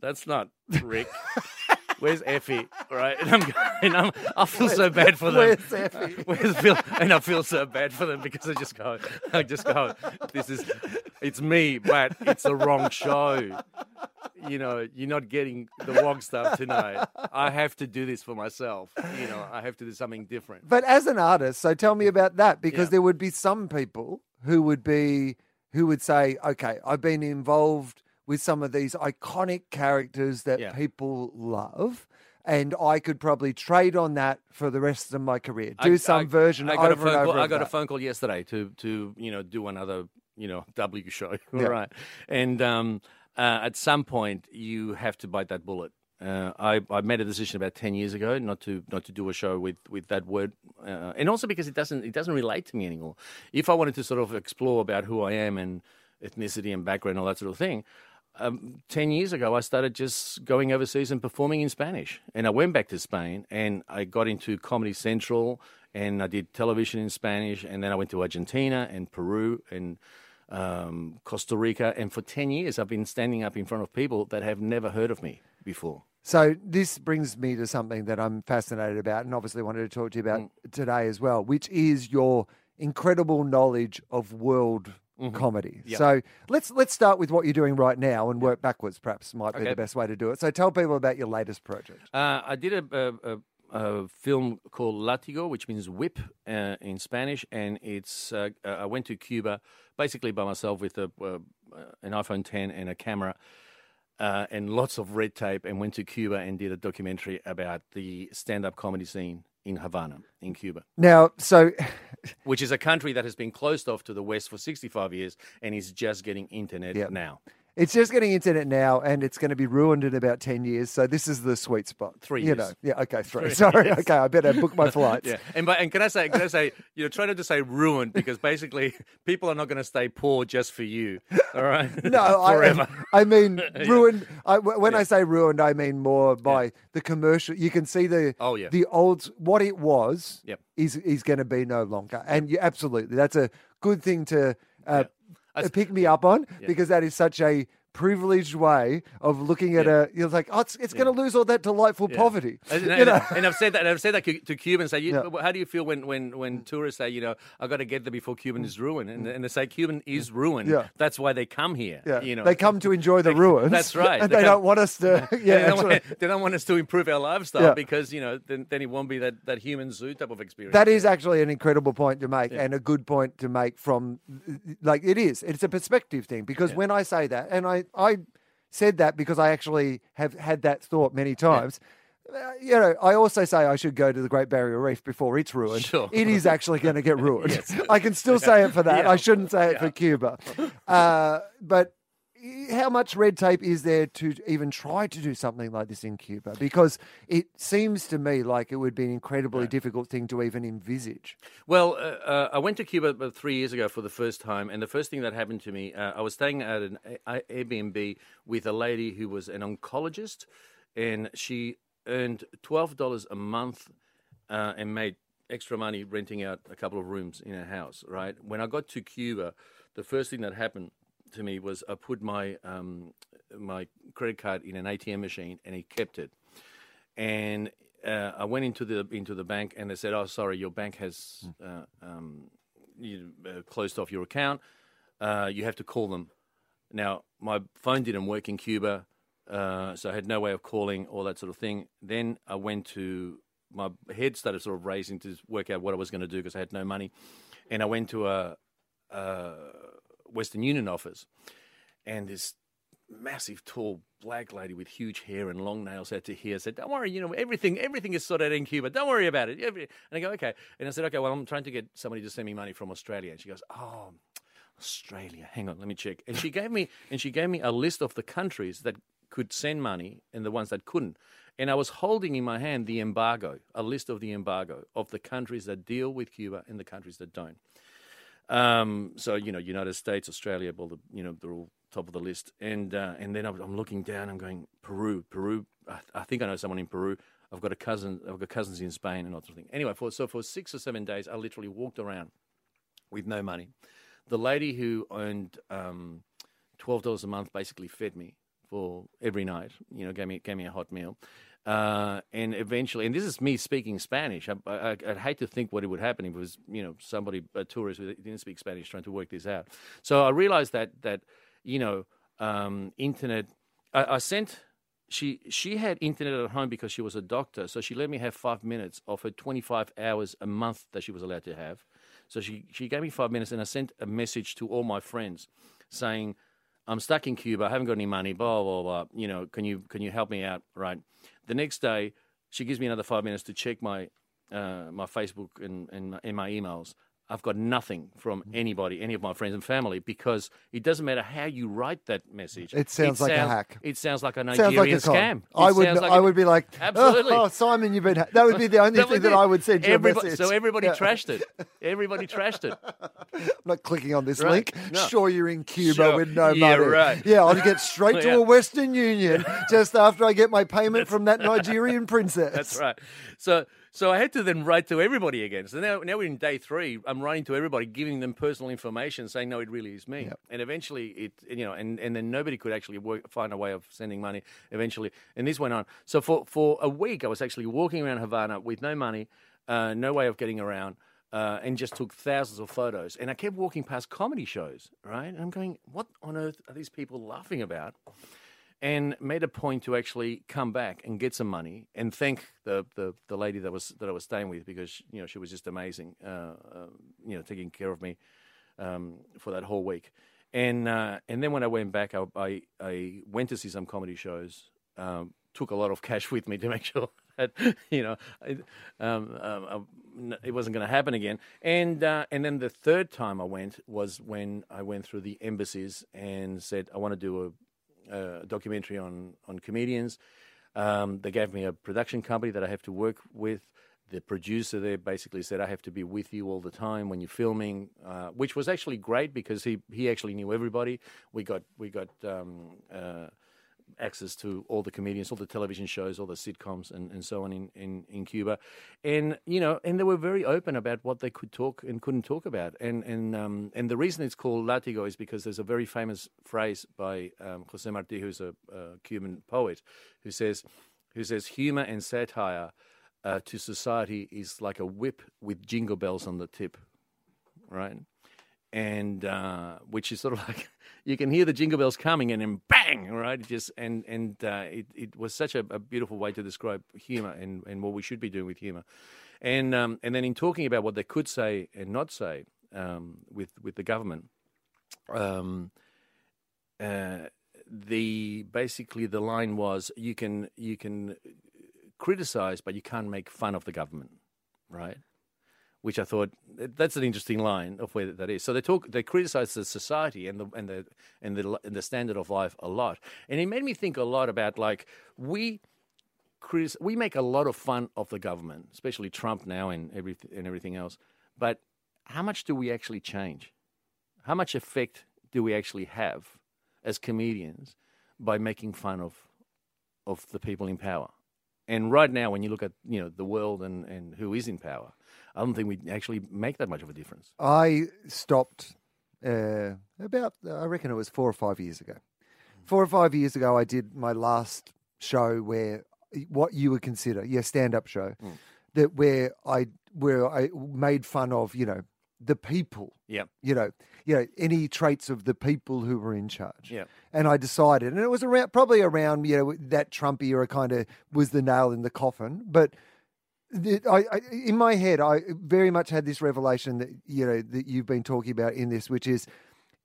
"That's not Rick." Where's Effie? Right, and I'm, and I'm I feel so bad for them. Where's Effie? Where's Phil? And I feel so bad for them because I just go, I just go, this is, it's me, but it's the wrong show. You know, you're not getting the wrong stuff tonight. I have to do this for myself. You know, I have to do something different. But as an artist, so tell me about that because Yeah. there would be some people who would be who would say, "Okay, I've been involved with some of these iconic characters that Yeah. people love. And I could probably trade on that for the rest of my career. I- Do some I- version I got over a phone and over. call, I got a phone call yesterday to to you know do another you know W show, Yeah. right? And um, uh, at some point you have to bite that bullet. Uh, I, I made a decision about ten years ago not to not to do a show with, with that word, uh, and also because it doesn't it doesn't relate to me anymore. If I wanted to sort of explore about who I am and ethnicity and background, and all that sort of thing, um, 10 years ago, I started just going overseas and performing in Spanish. And I went back to Spain and I got into Comedy Central and I did television in Spanish. And then I went to Argentina and Peru and um, Costa Rica. And for 10 years, I've been standing up in front of people that have never heard of me before. So this brings me to something that I'm fascinated about, and obviously wanted to talk to you about Mm. today as well, which is your incredible knowledge of world comedy. Mm-hmm. Yeah. So let's let's start with what you're doing right now and work backwards. Perhaps might be Okay. the best way to do it. So tell people about your latest project. Uh, I did a, a, a, a film called Latigo, which means whip uh, in Spanish, and it's. Uh, uh, I went to Cuba basically by myself with a, uh, an iPhone 10 and a camera. Uh, and lots of red tape, and went to Cuba and did a documentary about the stand-up comedy scene in Havana, in Cuba, Now, so which is a country that has been closed off to the West for 65 years and is just getting internet now. It's just getting internet now, and it's going to be ruined in about ten years. So this is the sweet spot. Three You years. know, yeah. Okay, three. Three Sorry. years. Okay, I better book my flights. Yeah, and but and can I say can I say you know try not to say ruined because basically people are not going to stay poor just for you. All right. No, forever. I, I mean ruined. I, when I say ruined, I mean more by the commercial. You can see the Oh, yeah. the old what it was Yep. is is going to be no longer, and you absolutely that's a good thing to uh, pick me up on because that is such a privileged way of looking at a. You're like, oh, it's, it's going to lose all that delightful poverty. And, You and- know? and I've said that. And I've said that to Cubans. Say, you, Yeah. how do you feel when, when, when tourists say, you know, I've got to get there before Cuban is ruined, and, and they say Cuban is ruined. Yeah. That's why they come here. Yeah, You know, they come to enjoy the ruins. that's right. and They they, come- don't want us to. They Yeah, don't, want, they don't want us to improve our lifestyle Yeah. because you know then, then it won't be that, that human zoo type of experience. That is actually an incredible point to make and a good point to make from like it is. It's a perspective thing because when I say that and I I said that because I actually have had that thought many times. Uh, you know, I also say I should go to the Great Barrier Reef before it's ruined. Sure. It is actually going to get ruined. I can still say it for that. Yeah. I shouldn't say it for Cuba. Uh, but how much red tape is there to even try to do something like this in Cuba? Because it seems to me like it would be an incredibly difficult thing to even envisage. Well, uh, uh, I went to Cuba about three years ago for the first time, and the first thing that happened to me, uh, I was staying at an A- A- Airbnb with a lady who was an oncologist, and she earned twelve dollars a month uh, and made extra money renting out a couple of rooms in her house. Right when I got to Cuba, the first thing that happened to me was I put my um, my credit card in an ATM machine, and he kept it and uh, I went into the into the bank and they said, "Oh, sorry, your bank has uh, um, you, uh, closed off your account. Uh, you have to call them." Now, my phone didn't work in Cuba, uh, so I had no way of calling all that sort of thing. Then I went to my head started sort of raising to work out what I was going to do because I had no money, and I went to a, a Western Union office, and this massive, tall black lady with huge hair and long nails out to here said, "Don't worry, you know everything. Everything is sorted in Cuba. Don't worry about it." And I go, "Okay." And I said, "Okay, well, I'm trying to get somebody to send me money from Australia." And she goes, "Oh, Australia. Hang on, let me check." And she gave me and she gave me a list of the countries that could send money and the ones that couldn't. And I was holding in my hand the embargo, a list of the embargo of the countries that deal with Cuba and the countries that don't. Um, so you know, United States, Australia, all the you know they're all top of the list. And uh, and then I'm, looking down. I'm going Peru, Peru. I, I think I know someone in Peru. I've got a cousin. I've got cousins in Spain and that sort of thing. Anyway, for so for six or seven days, I literally walked around with no money. The lady who owned um, twelve dollars a month basically fed me for every night. You know, gave me gave me a hot meal. Uh, and eventually, and this is me speaking Spanish. I, I, I'd hate to think what it would happen if it was, you know, somebody a tourist who didn't speak Spanish trying to work this out. So I realized that that you know, um, internet. I, I sent she she had internet at home because she was a doctor, so she let me have five minutes of her twenty five hours a month that she was allowed to have. So she she gave me five minutes, and I sent a message to all my friends saying, I'm stuck in Cuba. I haven't got any money. Blah blah blah. You know, can you can you help me out? Right. The next day, she gives me another five minutes to check my uh, my Facebook and, and, and my emails. I've got nothing from Mm. anybody, any of my friends and family, because it doesn't matter how you write that message. It sounds like a hack. It sounds like a Nigerian like a scam. I would, sounds like I a- would be like, Absolutely. Oh, oh, Simon, you've been. Ha-. That would be the only That thing that. I would send you Everybody- a message. So everybody Yeah. trashed it. Everybody trashed it. I'm not clicking on this Right. link. No. Sure, you're in Cuba Sure. with no Yeah, money. right. Yeah, I'll get straight to Yeah. a Western Union just after I get my payment from that Nigerian princess. That's right. So so I had to then write to everybody again. So now now we're in day three. I'm writing to everybody, giving them personal information, saying no, it really is me. Yep. And eventually it you know and, and then nobody could actually work, find a way of sending money. Eventually, and this went on. So for for a week, I was actually walking around Havana with no money, uh, no way of getting around. Uh, and just took thousands of photos. And I kept walking past comedy shows, right? And I'm going, what on earth are these people laughing about? And made a point to actually come back and get some money and thank the, the, the lady that was that I was staying with because you know she was just amazing, uh, uh, you know, taking care of me um, for that whole week. And uh, and then when I went back, I, I, I went to see some comedy shows. Um, took a lot of cash with me to make sure that you know I, um, um, um, it wasn't going to happen again. And uh, and then the third time I went was when I went through the embassies and said I want to do a documentary on on comedians. Um, they gave me a production company that I have to work with. The producer there basically said I have to be with you all the time when you're filming, uh, which was actually great because he he actually knew everybody. We got we got um, uh, access to all the comedians, all the television shows, all the sitcoms, and, and so on in, in, in Cuba, and you know, and they were very open about what they could talk and couldn't talk about, and and um, and the reason it's called Latigo is because there's a very famous phrase by um, Jose Marti, who's a, a Cuban poet, who says, who says humor and satire uh, to society is like a whip with jingle bells on the tip, right? And uh, which is sort of like you can hear the jingle bells coming and then bang right? It just and and uh, it, it was such a, a beautiful way to describe humor and, and what we should be doing with humor. And um, and then in talking about what they could say and not say um, with with the government um, uh, the basically the line was you can you can criticize but you can't make fun of the government right which I thought that's an interesting line of where that is. So they talk, they criticize the society and the and the and the and the standard of life a lot, and it made me think a lot about like we. Chris, We make a lot of fun of the government, especially Trump now and everything and everything else. But how much do we actually change? How much effect do we actually have as comedians by making fun of of the people in power? And right now, when you look at you know the world and, and who is in power, I don't think we actually make that much of a difference. I stopped uh, about, I reckon it was four or five years ago. Four or five years ago, I did my last show where what you would consider, yeah, stand up show, Mm. that where I where I made fun of, you know, the people, Yeah, you know, you know, any traits of the people who were in charge. yeah, And I decided, and it was around probably around you know that Trump era kind of was the nail in the coffin. But the, I, I, in my head, I very much had this revelation that you know that you've been talking about in this, which is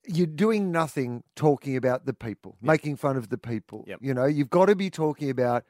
you're doing nothing talking about the people, making fun of the people. Yep. You know, you've got to be talking about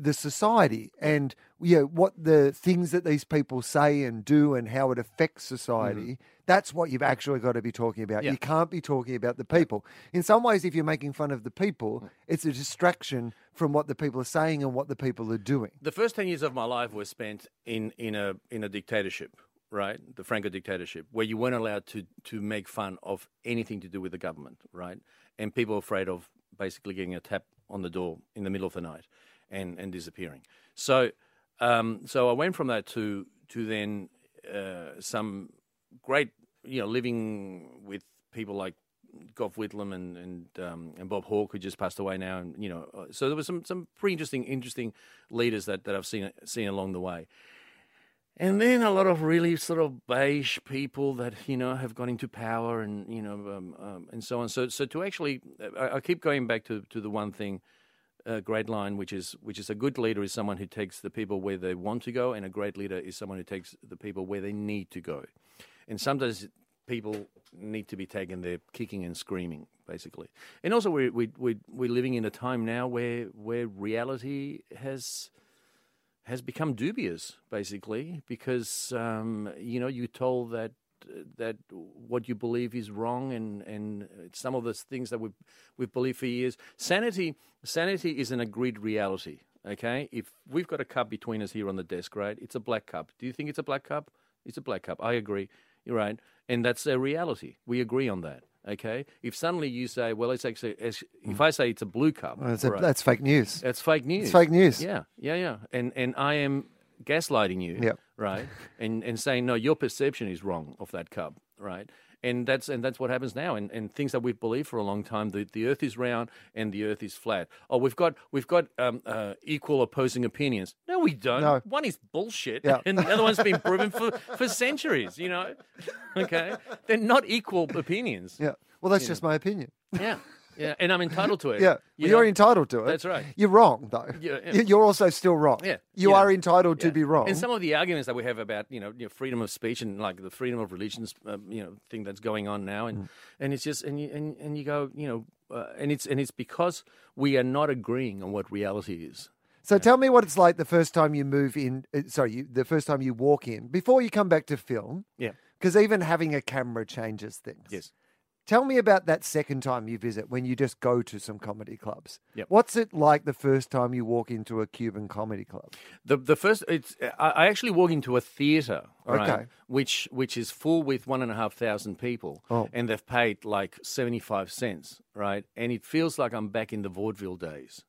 the society and you know what the things that these people say and do and how it affects society that's what you've actually got to be talking about Yeah. you can't be talking about the people in some ways if you're making fun of the people Mm. it's a distraction from what the people are saying and what the people are doing The first ten years of my life were spent in in a in a dictatorship, right? The Franco dictatorship, where you weren't allowed to to make fun of anything to do with the government, right? And people were afraid of basically getting a tap on the door in the middle of the night and and disappearing. So um, so I went from that to to then uh, some great, you know, living with people like Gough Whitlam and and um, and Bob Hawke, who just passed away now, and you know, uh, so there was some some pretty interesting interesting leaders that, that I've seen seen along the way. And then a lot of really sort of beige people that you know have got into power and you know um, um, and so on. So so to actually, I, I keep going back to, to the one thing, uh, great line, which is which is a good leader is someone who takes the people where they want to go, and a great leader is someone who takes the people where they need to go. And sometimes people need to be taken there kicking and screaming, basically. And also, we we we we're living in a time now where where reality has has become dubious, basically, because um, you know you're told that that what you believe is wrong, and and some of the things that we we've believed for years. Sanity sanity is an agreed reality. Okay, if we've got a cup between us here on the desk, right? It's a black cup. Do you think it's a black cup? It's a black cup. I agree. You're right, and that's a reality. We agree on that. Okay. If suddenly you say, well, it's actually, if I say it's a blue cup, Well, a- right, that's fake news. that's fake news. It's fake news. Yeah, yeah, yeah. And and I am gaslighting you, Yep. Right? And and saying no, your perception is wrong of that cup, right? And that's and that's what happens now. And and things that we've believed for a long time: the, the Earth is round and the Earth is flat. Oh, we've got we've got um, uh, equal opposing opinions. No, we don't. No. One is bullshit, Yeah. and the other one's been proven for for centuries. You know, okay? They're not equal opinions. Yeah. Well, that's just my opinion. Yeah, yeah. And I'm entitled to it. Yeah. You You're entitled to it. That's right. You're wrong, though. Yeah, yeah. You- You're also still wrong. Yeah, You yeah. are entitled to be wrong. And some of the arguments that we have about you know, you know freedom of speech and like the freedom of religions, uh, you know, thing that's going on now, and Mm. and it's just and you and, and you go, you know, uh, and it's and it's because we are not agreeing on what reality is. So tell me what it's like the first time you move in. uh, Sorry, you, the first time you walk in before you come back to film. Yeah. Because even having a camera changes things. Yes. Tell me about that second time you visit when you just go to some comedy clubs. Yep. What's it like the first time you walk into a Cuban comedy club? The the first it's I, I actually walk into a theater, right, Okay. which which is full with one and a half thousand people, Oh. and they've paid like seventy five cents, right, and it feels like I'm back in the vaudeville days,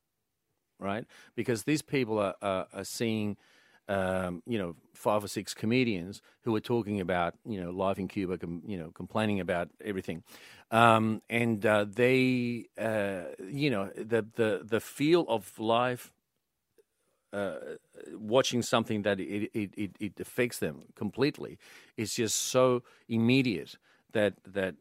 right, because these people are are, are seeing. Um, you know, five or six comedians who are talking about, you know, life in Cuba, com, you know, complaining about everything, um, and uh, they, uh, you know, the the the feel of life uh, watching something that it, it, it, it affects them completely is just so immediate that that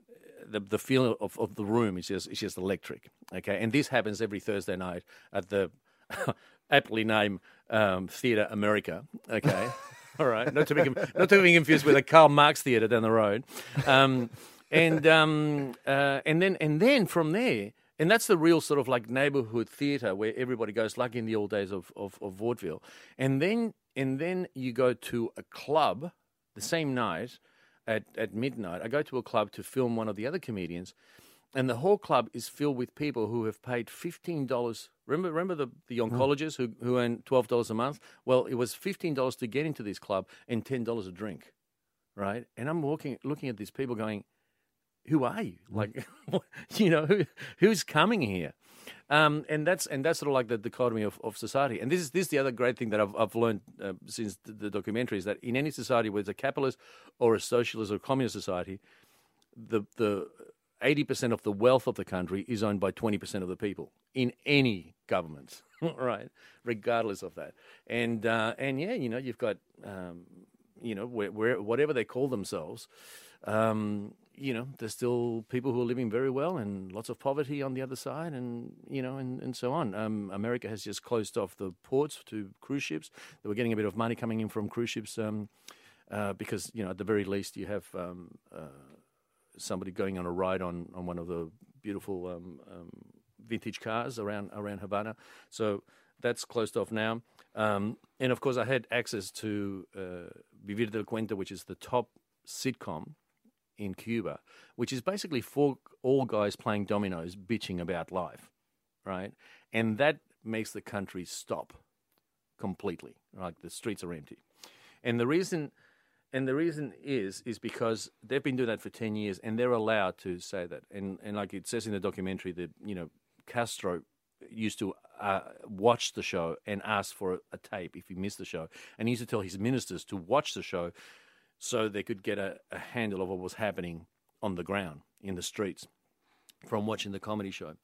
the the feel of, of the room is just is just electric. Okay, and this happens every Thursday night at the aptly named um, Theatre America. Okay, all right, not to be not to be confused with the Karl Marx Theatre down the road. Um, and um, uh, and then and then from there, and that's the real sort of like neighborhood theater where everybody goes, like in the old days of, of, of vaudeville. And then and then you go to a club the same night at, at midnight. I go to a club to film one of the other comedians, and the whole club is filled with people who have paid fifteen dollars. Remember, remember the, the oncologists who who earn twelve dollars a month. Well, it was fifteen dollars to get into this club and ten dollars a drink, right? And I'm walking, looking at these people, going, "Who are you? Like, you know, who, who's coming here?" Um, and that's and that's sort of like the dichotomy of, of society. And this is this is the other great thing that I've I've learned uh, since the, the documentary is that in any society, whether it's a capitalist or a socialist or a communist society, the the eighty percent of the wealth of the country is owned by twenty percent of the people in any government, right? Regardless of that, and uh, and yeah, you know, you've got um, you know where, where whatever they call themselves. Um, you know, there's still people who are living very well and lots of poverty on the other side, and you know, and, and so on. Um, America has just closed off the ports to cruise ships. They were getting a bit of money coming in from cruise ships um, uh, because you know, at the very least, you have um, uh, somebody going on a ride on, on one of the beautiful um, um, vintage cars around around Havana. So that's closed off now. Um, and of course, I had access to uh, Vivir del Cuento, which is the top sitcom in Cuba, which is basically four all guys playing dominoes, bitching about life, right? And that makes the country stop completely. Like the streets are empty, and the reason. And the reason is is because they've been doing that for ten years, and they're allowed to say that. And and like it says in the documentary, that you know Castro used to uh, watch the show and ask for a, tape if he missed the show, and he used to tell his ministers to watch the show so they could get a, a handle of what was happening on the ground in the streets from watching the comedy show.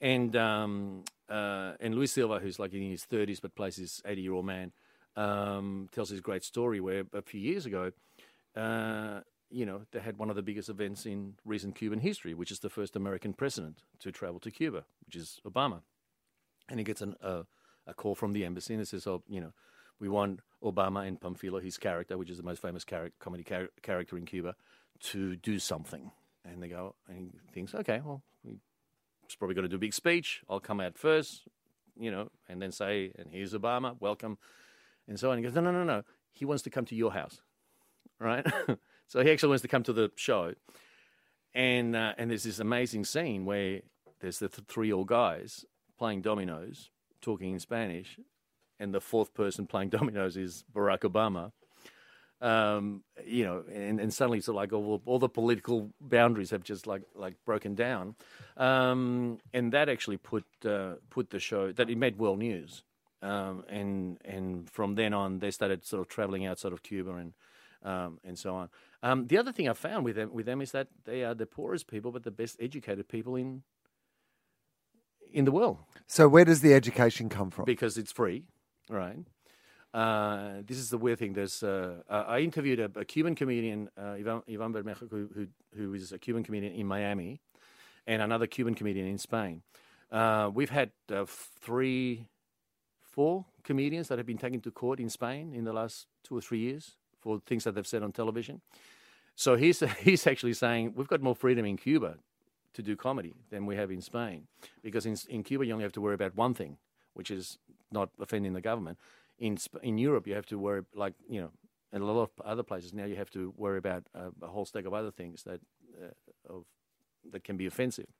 And um, uh, and Luis Silva, who's like in his thirties but plays this eighty-year-old man, um, tells his great story where a few years ago, uh, you know, they had one of the biggest events in recent Cuban history, which is the first American president to travel to Cuba, which is Obama. And he gets an, a call from the embassy and it says, "Oh, you know, we want Obama and Pánfilo, his character, which is the most famous char- comedy char- character in Cuba, to do something. And they go, and he thinks, okay, well, he's probably going to do a big speech. I'll come out first, you know, and then say, and here's Obama, welcome, and so on. He goes, no, no, no, no. He wants to come to your house, right? so he actually wants to come to the show. And, uh, and there's this amazing scene where there's the th- three old guys playing dominoes, talking in Spanish, and the fourth person playing dominoes is Barack Obama. Um, you know, and, and suddenly it's like all, all the political boundaries have just like like broken down, um, and that actually put uh, put the show that it made world news, um, and and from then on they started sort of traveling outside of Cuba and um, and so on. Um, the other thing I found with them with them is that they are the poorest people, but the best educated people in in the world So where does the education come from? because it's free, right? Uh, this is the weird thing. There's uh, uh, I interviewed a, a Cuban comedian, uh, Ivan, Ivan Bermejo, who, who who is a Cuban comedian in Miami, and another Cuban comedian in Spain. Uh, we've had uh, three, four comedians that have been taken to court in Spain in the last two or three years for things that they've said on television. So he's he's actually saying we've got more freedom in Cuba to do comedy than we have in Spain, because in in Cuba you only have to worry about one thing, which is not offending the government. In in Europe you have to worry like you know, in a lot of other places now you have to worry about a whole stack of other things that uh, of that can be offensive.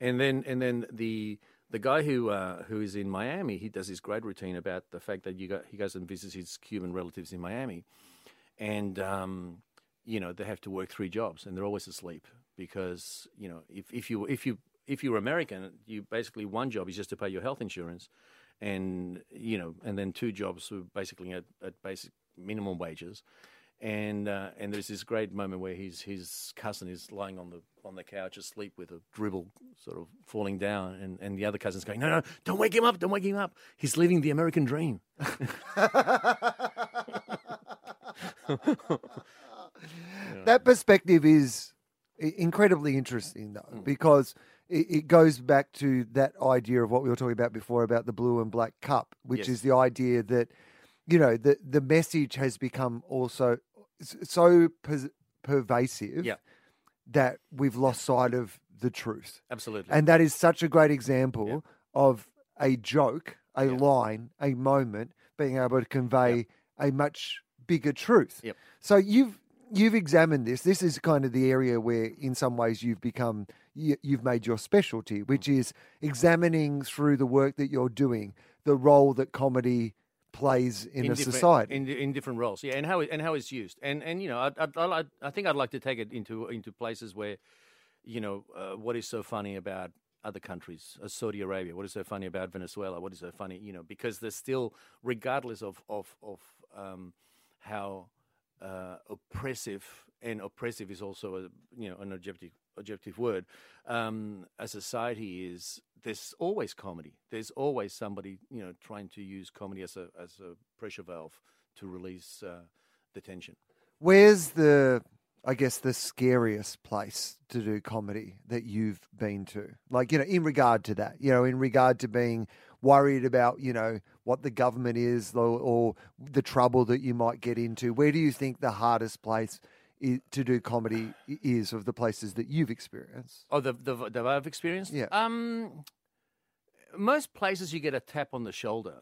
And then and then the the guy who uh, who is in Miami, he does this great routine about the fact that you go, he goes and visits his Cuban relatives in Miami, and um, you know they have to work three jobs and they're always asleep because you know if, if you if you if you're American, you basically one job is just to pay your health insurance, and you know and then two jobs are basically at, at basic minimum wages. And uh, and there's this great moment where his his cousin is lying on the on the couch asleep with a dribble sort of falling down, and, and the other cousin's going, no no, don't wake him up, don't wake him up. He's living the American dream. That perspective is incredibly interesting, though, Mm. because it, goes back to that idea of what we were talking about before about the blue and black cup, which Yes. is the idea that you know the the message has become also so pers- pervasive Yeah. that we've lost sight of the truth. Absolutely. And that is such a great example of a joke, a Yeah. line, a moment being able to convey a much bigger truth. Yep. So you've you've examined this. This is kind of the area where, in some ways, you've become you've made your specialty, which mm. is examining through the work that you're doing the role that comedy plays in, a society. in in different roles. Yeah, and how and how it's used, and and you know, I I, I, I think I'd like to take it into into places where, you know, uh, what is so funny about other countries, uh, Saudi Arabia? What is so funny about Venezuela? What is so funny, you know, because there's still, regardless of of of um, how uh, oppressive and oppressive is also a you know an objective objective word. Um, a society is there's always comedy. There's always somebody you know trying to use comedy as a as a pressure valve to release uh, the tension. Where's the, I guess, the scariest place to do comedy that you've been to? Like, you know, in regard to that, you know, in regard to being worried about, you know, what the government is or, or the trouble that you might get into. Where do you think the hardest place to do comedy is of the places that you've experienced? Oh, the the that I've experienced. Yeah. Um, most places you get a tap on the shoulder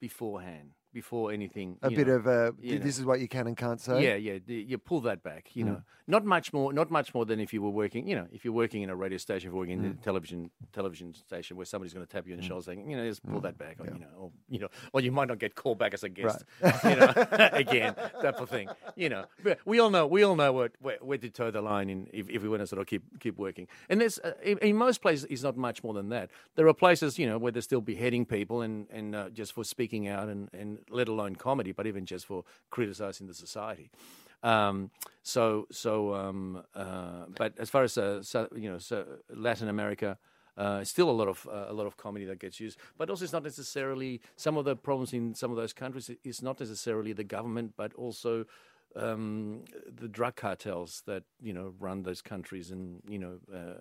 beforehand, before anything. A bit know. of a, you this is what you can and can't say. Yeah, yeah. You pull that back. You Mm. know, not much more. Not much more than if you were working. You know, if you're working in a radio station, if you're working in Mm. a television television station where somebody's going to tap you in the shoulder, saying, you know, just pull that back, or you know, or you know, or you might not get called back as a guest. you know, again, type of thing. You know, but we all know. We all know what where, where to toe the line in if, if we want to sort of keep keep working. And there's uh, in, in most places, it's not much more than that. There are places, you know, where they're still beheading people and and uh, just for speaking out and and let alone comedy, but even just for criticizing the society. Um, so so um, uh, but as far as uh, so, you know, so Latin America. Uh, still a lot of uh, a lot of comedy that gets used, but also it's not necessarily some of the problems in some of those countries. It's not necessarily the government, but also um, the drug cartels that you know run those countries, and you know uh,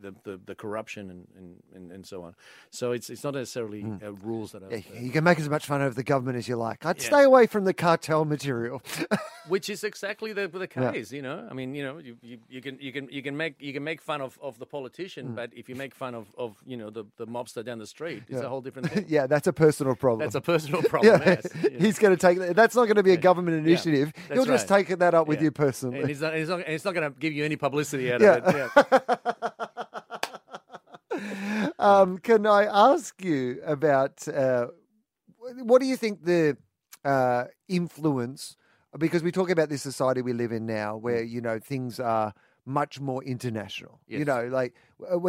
the, the, the corruption and, and, and, and so on. So it's it's not necessarily hmm. uh, rules that are. Yeah, uh, you can make as much fun of the government as you like. I'd Yeah. stay away from the cartel material. which is exactly the the Yeah. case you know i mean you know you, you, you can you can you can make you can make fun of, of the politician hmm. but if you make fun of, of you know the, the mobster down the street it's a whole different thing yeah, that's a personal problem. that's a personal problem yeah, yes. Yeah. he's going to take that. That's not going to be a government initiative. that's He'll just right. take that up with you personally. and it's not, it's not, and it's not going to give you any publicity out Yeah. of it yeah. Um, can I ask you about uh, what do you think the uh, influence? Because we talk about this society we live in now, where you know things are much more international. You know, like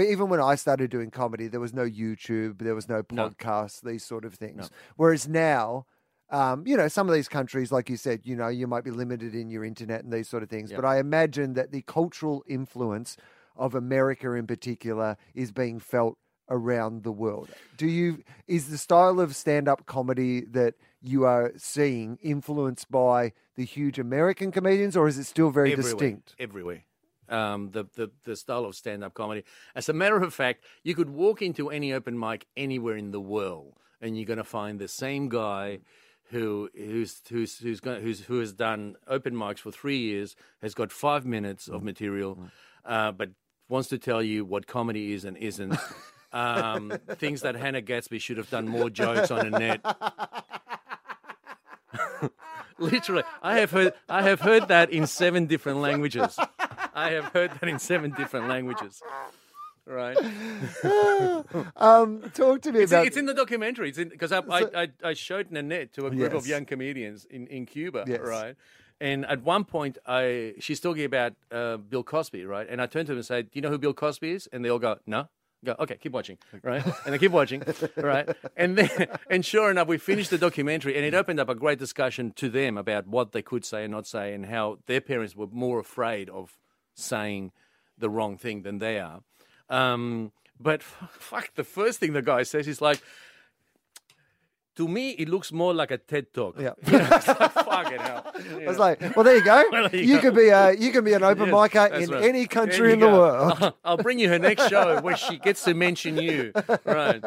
even when I started doing comedy, there was no YouTube, there was no No. podcasts, these sort of things. Whereas now. Um, you know, some of these countries, like you said, you know, you might be limited in your internet and these sort of things. Yeah. But I imagine that the cultural influence of America in particular is being felt around the world. Do you is the style of stand-up comedy that you are seeing influenced by the huge American comedians or is it still very everywhere, distinct? Everywhere. Um, the, the, the style of stand up comedy. As a matter of fact, you could walk into any open mic anywhere in the world and you're going to find the same guy who who's who's who's going who's who has done open mics for three years, has got five minutes of material, uh, but wants to tell you what comedy is and isn't. Um, things that Hannah Gadsby should have done more jokes on net. Literally, I have heard I have heard that in seven different languages. I have heard that in seven different languages. Right? Um, talk to me It's, about it's in the documentary. It's because I, I, I I showed Nanette to a group of young comedians in, in Cuba, Yes. right? And at one point, I she's talking about uh, Bill Cosby, right? And I turned to them and said, "Do you know who Bill Cosby is?" And they all go, "No." Go, okay, keep watching, right? And they keep watching, right? And then, and sure enough, we finished the documentary, and it opened up a great discussion to them about what they could say and not say, and how their parents were more afraid of saying the wrong thing than they are. Um, but fuck, the first thing the guy says is like, to me, it looks more like a TED talk. Yeah. It's like, fucking hell. I was like, well, there you go. Well, there you you go. could be a you can be an open Yes, micer in right. any country in the world. I'll bring you her next show where she gets to mention you. Right.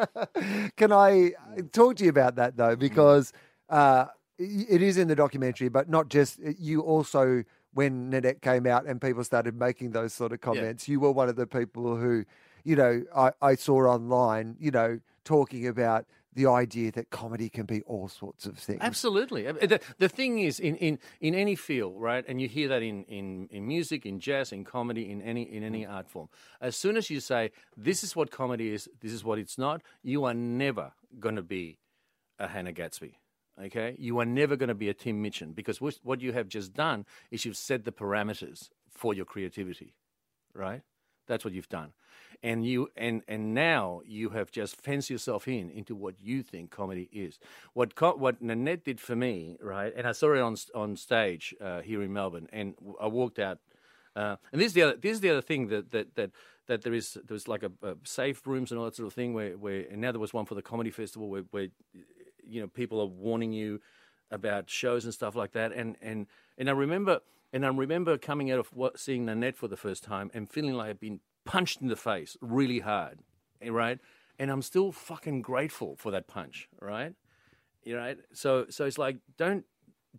Can I talk to you about that though? Because uh, it is in the documentary, but not just you. Also, when Nanette came out and people started making those sort of comments, you were one of the people who, you know, I, I saw online, you know, talking about the idea that comedy can be all sorts of things. Absolutely. The, the thing is, in, in, in any field, right, and you hear that in, in, in music, in jazz, in comedy, in any in any mm. art form. As soon as you say this is what comedy is, this is what it's not, you are never going to be a Hannah Gadsby. Okay, you are never going to be a Tim Minchin because what what you have just done is you've set the parameters for your creativity, right? That's what you've done, and you and and now you have just fenced yourself in into what you think comedy is. What co- what Nanette did for me, right? And I saw it on on stage uh, here in Melbourne, and I walked out. Uh, and this is the other this is the other thing that that that that there is there's like a, a safe rooms and all that sort of thing where where and now there was one for the comedy festival where where you know people are warning you about shows and stuff like that and and and I remember and I remember coming out of what, seeing Nanette for the first time and feeling like I'd been punched in the face really hard, eh, right? And I'm still fucking grateful for that punch, right? You right? So so it's like don't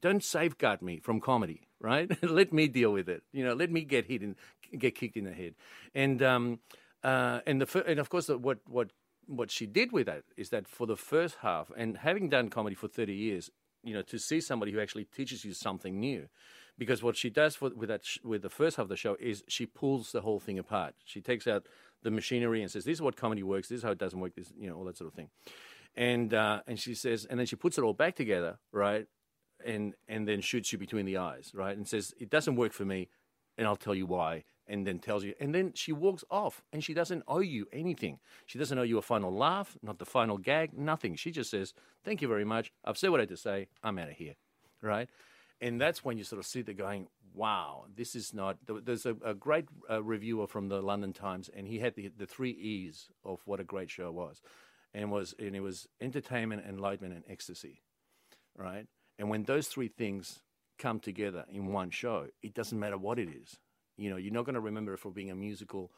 don't safeguard me from comedy, right? let me deal with it. You know, let me get hit and get kicked in the head. And um uh and the and of course the, what what what she did with that is that for the first half and having done comedy for 30 years, you know, to see somebody who actually teaches you something new. Because what she does for, with that sh- with the first half of the show is she pulls the whole thing apart. She takes out the machinery and says, "This is what comedy works. This is how it doesn't work. This, you know, all that sort of thing." And uh, and she says, and then she puts it all back together, right? And and then shoots you between the eyes, right? And says, "It doesn't work for me, and I'll tell you why." And then tells you, and then she walks off, and she doesn't owe you anything. She doesn't owe you a final laugh, not the final gag, nothing. She just says, "Thank you very much. I've said what I had to say. I'm out of here," right? And that's when you sort of sit there going, "Wow, this is not." There's a, a great uh, reviewer from the London Times, and he had the the three E's of what a great show was, and was and it was entertainment, enlightenment, and ecstasy, right? And when those three things come together in one show, it doesn't matter what it is. You know, you're not going to remember it for being a musical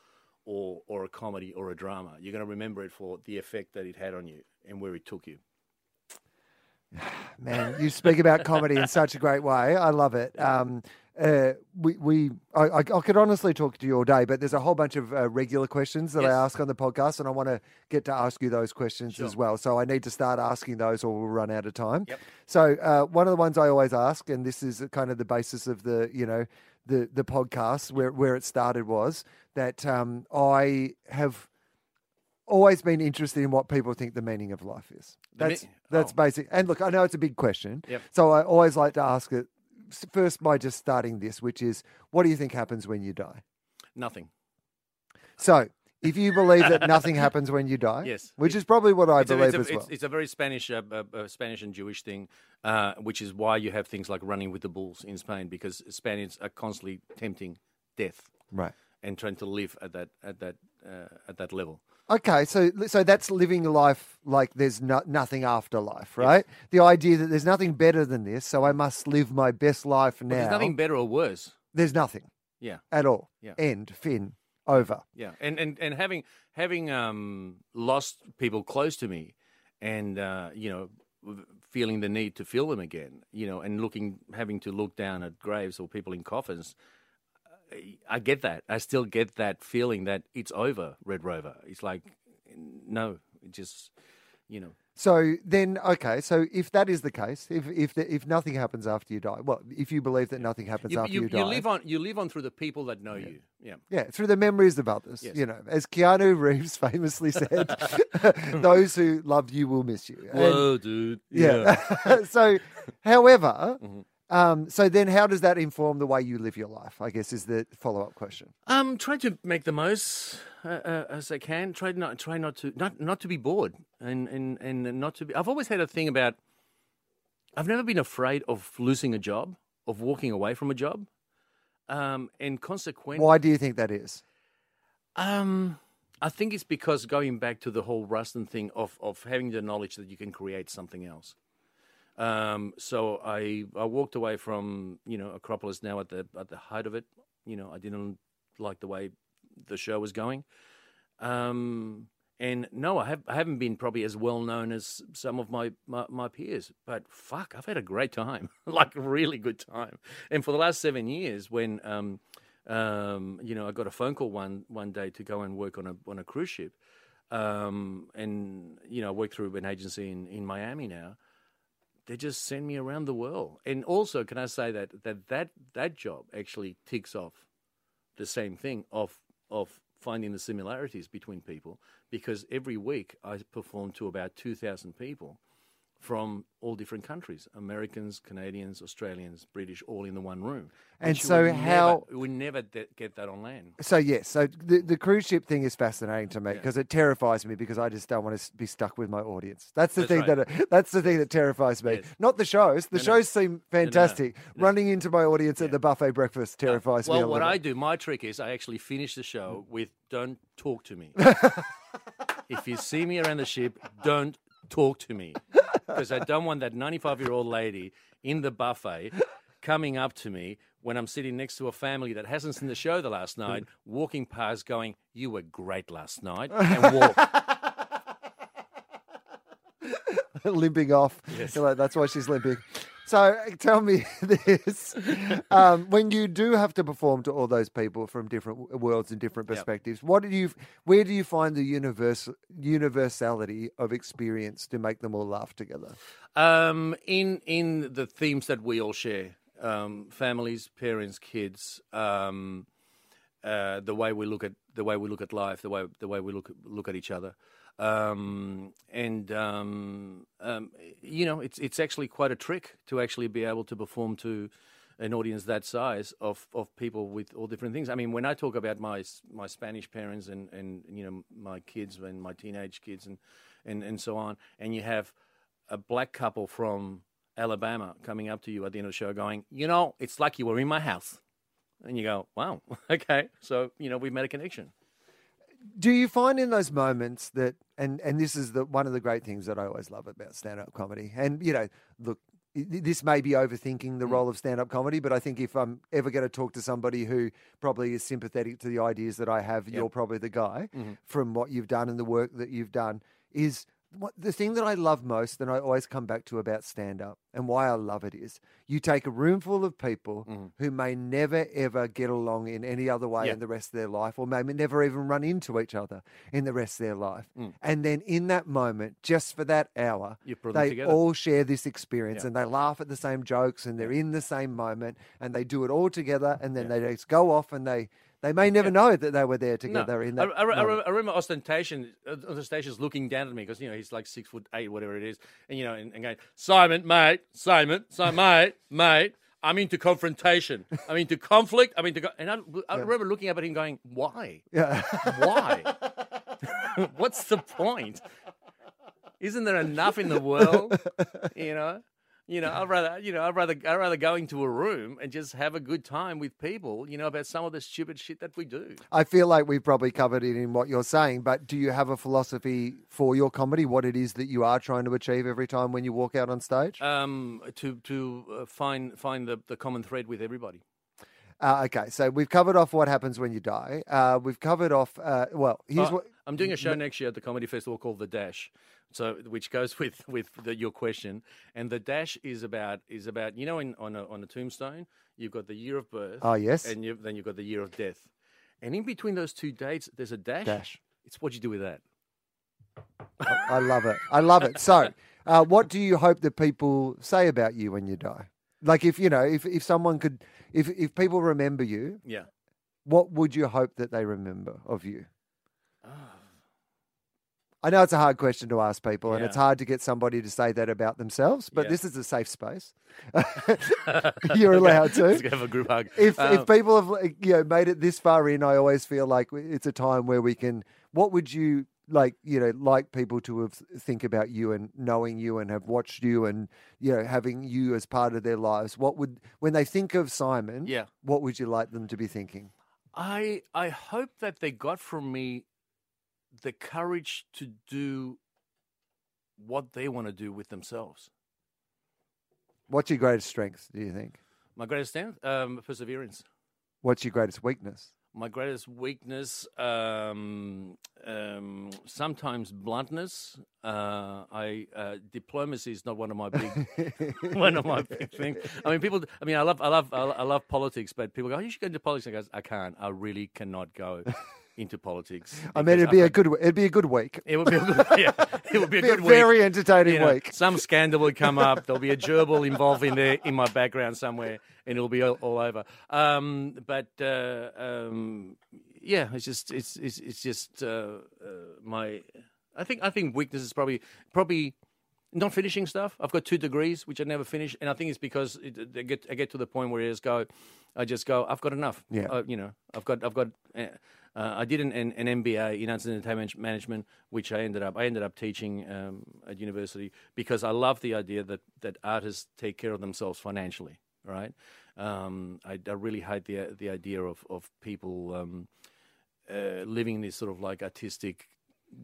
or or a comedy or a drama. You're going to remember it for the effect that it had on you and where it took you. Man, you speak about comedy in such a great way. I love it. Um, uh, we, we I, I, could honestly talk to you all day, but there's a whole bunch of uh, regular questions that Yes. I ask on the podcast, and I want to get to ask you those questions Sure. as well. So I need to start asking those, or we'll run out of time. Yep. So uh, one of the ones I always ask, and this is kind of the basis of the you know the the podcast where where it started was that um, I have always been interested in what people think the meaning of life is. The me- That's that's oh. basic. And look, I know it's a big question. Yep. So I always like to ask it first by just starting this, which is, what do you think happens when you die? Nothing. So if you believe that nothing happens when you die, Yes. which is probably what I a, believe it's, a, as well. it's, it's a very Spanish, uh, uh, uh, Spanish and Jewish thing, uh, which is why you have things like running with the bulls in Spain because Spaniards are constantly tempting death right. and trying to live at that at that uh, at that level. Okay, so so that's living life like there's no, nothing after life, right? The idea that there's nothing better than this, so I must live my best life now. But there's nothing better or worse. There's nothing Yeah. at all. Yeah. End. Fin. Over. Yeah, and and and having having um, lost people close to me, and uh, you know, feeling the need to feel them again, you know, and looking having to look down at graves or people in coffins. I- get that. I still get that feeling that it's over, Red Rover. It's like, no, it just, you know, So then, okay. So if that is the case, if if the, if nothing happens after you die, well, if you believe that nothing happens you, after you, you, die, you live on you live on through the people that know you. Yeah. yeah, through the memories of others, Yes. you know, as Keanu Reeves famously said, "Those who love you will miss you." And- dude. yeah. so, however, Mhm. Um, so then how does that inform the way you live your life? I guess is the follow up question. Um, try to make the most uh, uh, as I can. Try not try not to not not to be bored and and and not to be. I've always had a thing about. I've never been afraid of losing a job, of walking away from a job, um, and consequently, Why do you think that is? um, I think it's because going back to the whole Rusden thing of of having the knowledge that you can create something else. Um, so I I walked away from you know Acropolis now at the at the height of it. You know I didn't like the way the show was going. Um, and no, I have I haven't been probably as well known as some of my, my, my peers, but fuck, I've had a great time, like a really good time. And for the last seven years, when um, um, you know, I got a phone call one one day to go and work on a on a cruise ship, um, and you know, I work through an agency in, in Miami now. They just send me around the world, and also, can I say that that that that job actually ticks off the same thing of of finding the similarities between people because every week I perform to about 2,000 people from all different countries Americans, Canadians, Australians, British, all in the one room. And so how- Never, we never de- get that on land. So yes, so the, the cruise ship thing is fascinating to me Yeah. because it terrifies me because I just don't want to be stuck with my audience. That's the That's thing right. that that's the thing that terrifies me. Yes. Not the shows. The No, no. shows seem fantastic. no. Running into my audience at the buffet breakfast uh, terrifies me. Well, what. I do, my trick is I actually finish the show mm. with "Don't talk to me." if you see me around the ship, don't talk to me because I don't want that 95-year-old lady in the buffet coming up to me when I'm sitting next to a family that hasn't seen the show the last night, walking past, going, "You were great last night," and walk. limping off. Like, that's why she's limping. So tell me this: um, when you do have to perform to all those people from different worlds and different Yep. perspectives, what do you, where do you find the universal universality of experience to make them all laugh together? Um, in in the themes that we all share, um, families, parents, kids, um, uh, the way we look at the way we look at life, the way the way we look look at each other, um, and um, um, you know, it's it's actually quite a trick to actually be able to perform to an audience that size of, of people with all different things. I mean, when I talk about my my Spanish parents and, and you know my kids and my teenage kids and, and, and so on, and you have a black couple from Alabama coming up to you at the end of the show going, you know, it's like you were in my house. And you go, wow, okay. So, you know, we've made a connection. Do you find in those moments that, and and this is the one of the great things that I always love about stand up comedy, and you know, look, this may be overthinking Mm. the role of stand-up comedy, but I think if I'm ever going to talk to somebody who probably is sympathetic to the ideas that I have, you're probably the guy Mm-hmm. from what you've done and the work that you've done. Is the thing that I love most, that I always come back to about stand-up, and why I love it is you take a room full of people who may never ever get along in any other way. Yeah. in the rest of their life, or maybe never even run into each other in the rest of their life, Mm. and then in that moment, just for that hour, they together. all share this experience Yeah. and they laugh at the same jokes and they're in the same moment and they do it all together and then they just go off and they they may never know that they were there together in that I, I, I. Remember ostentation, uh, Austen Tayshus looking down at me because you know he's like six foot eight, whatever it is, and you know, and, and going, Simon, mate, Simon, Simon, mate, mate. I'm into confrontation. I'm into conflict. I'm into, co-. and I, I remember looking up at him, going, "Why? yeah. Why? What's the point? Isn't there enough in the world? You know, you know. I'd rather, you know, I'd rather, I'd rather go into a room and just have a good time with people. You know, about some of the stupid shit that we do. I feel like we've probably covered it in what you're saying, but do you have a philosophy for your comedy? What it is that you are trying to achieve every time when you walk out on stage? um, to to uh, find find the, the common thread with everybody. Uh, okay, so we've covered off what happens when you die. Uh, we've covered off. Uh, well, here's Uh, what. I'm doing a show next year at the comedy festival called The Dash, so which goes with with the, your question. And the Dash is about is about you know in, on a on a tombstone you've got the year of birth. Oh, yes. and you, then you've got the year of death, and in between those two dates there's a dash. Dash. It's what do you do with that. I love it. I love it. So, uh, what do you hope that people say about you when you die? Like, if you know, if if someone could, if if people remember you, Yeah. what would you hope that they remember of you? I know it's a hard question to ask people, and it's hard to get somebody to say that about themselves. But Yeah. this is a safe space. You're allowed Let's to. have a group hug. If Um, if people have you know made it this far in, I always feel like it's a time where we can. What would you like? You know, like people to have think about you and knowing you and have watched you and you know having you as part of their lives. What would when they think of Simon? Yeah. What would you like them to be thinking? I I hope that they got from me the courage to do what they want to do with themselves. What's your greatest strength? Do you think? My greatest strength, um, perseverance. What's your greatest weakness? My greatest weakness, um, um, sometimes bluntness. Uh, I uh, diplomacy is not one of my big, one of my big things. I mean, people. I mean, I love, I love, I I love politics, but people go, "You should go into politics." I go, "I can't. I really cannot go into politics." I mean, it'd be a good it'd be a good week. It would be a good, yeah, it would be a Be a very entertaining You know, week. Some scandal would come up. There'll be a gerbil involved in there in my background somewhere, and it'll be all, all over. Um, but uh, um, yeah, it's just it's it's, it's just uh, uh, my. I think I think weakness is probably probably not finishing stuff. I've got two degrees which I never finish, and I think it's because it, I get I get to the point where I just go, I just go, I've got enough. Yeah. Uh, you know, I've got I've got. Uh, uh, I did an, an, an MBA in arts and entertainment management, which I ended up I ended up teaching um, at university because I love the idea that that artists take care of themselves financially. Right? Um, I, I really hate the the idea of of people um, uh, living in this sort of like artistic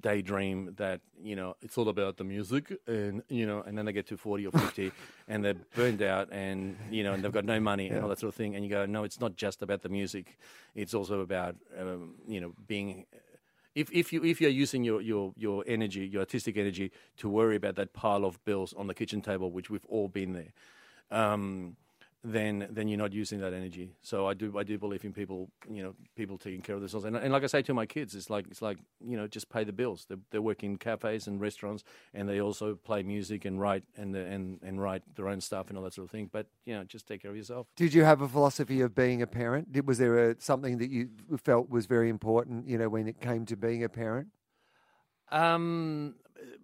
daydream that you know it's all about the music and you know and then they get to 40 or 50 and they're burned out and you know and they've got no money and all that sort of thing. And you go no it's not just about the music. It's also about um, you know being if, if you if you're using your, your your energy your artistic energy to worry about that pile of bills on the kitchen table which we've all been there. Um, then then you're not using that energy. So I do I do believe in people you know people taking care of themselves. And, and like I say to my kids, it's like it's like you know just pay the bills. They they work in cafes and restaurants, and they also play music and write and and and write their own stuff and all that sort of thing. But you know just take care of yourself. Did you have a philosophy of being a parent? Did, was there a, something that you felt was very important, you know, when it came to being a parent? Um,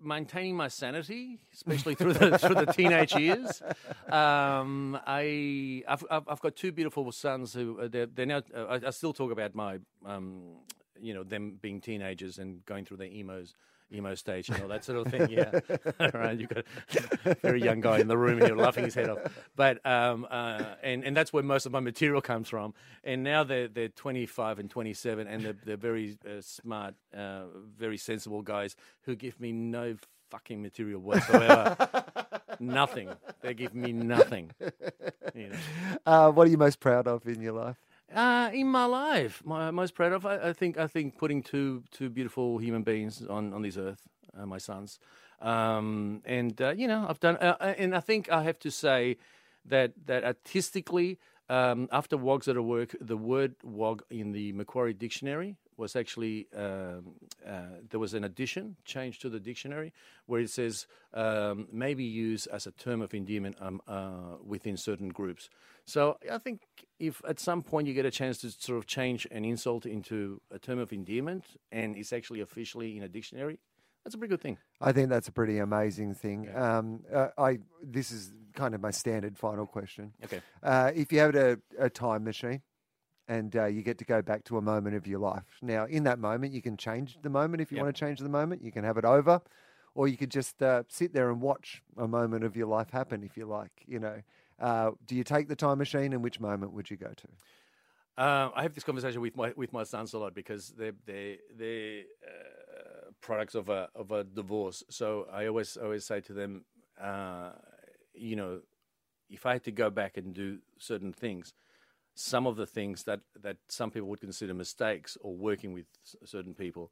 maintaining my sanity, especially through the through the teenage years. Um, I I've, I've got two beautiful sons who uh, they're, they're now. Uh, I, I still talk about my um, you know, them being teenagers and going through their emos. Emo stage and all that sort of thing. Yeah, right. You've got a very young guy in the room here laughing his head off. But um, uh, and and that's where most of my material comes from. And now they're they're 25 and 27, and they're they're very uh, smart, uh, very sensible guys who give me no fucking material whatsoever. nothing. They give me nothing. You know. Uh, what are you most proud of in your life? Uh, in my life, my most proud of, I, I think, I think putting two two beautiful human beings on on this earth, uh, my sons, um, and uh, you know, I've done, uh, uh, and I think I have to say that that artistically, um, after Wogs Out of Work, the word wog in the Macquarie dictionary was actually um, uh, there was an addition change to the dictionary where it says um, maybe used as a term of endearment um, uh, within certain groups. So I think if at some point you get a chance to sort of change an insult into a term of endearment and it's actually officially in a dictionary, that's a pretty good thing. I think that's a pretty amazing thing. Um, uh, I this is kind of my standard final question. Okay. Uh, if you had a, a time machine and uh, you get to go back to a moment of your life, now in that moment you can change the moment if you Yep. want to change the moment. You can have it over, or you could just uh, sit there and watch a moment of your life happen if you like. You know, uh, do you take the time machine, and which moment would you go to? Uh, I have this conversation with my with my sons a lot because they're they they uh, products of a of a divorce. So I always always say to them, uh, you know, if I had to go back and do certain things, some of the things that that some people would consider mistakes or working with certain people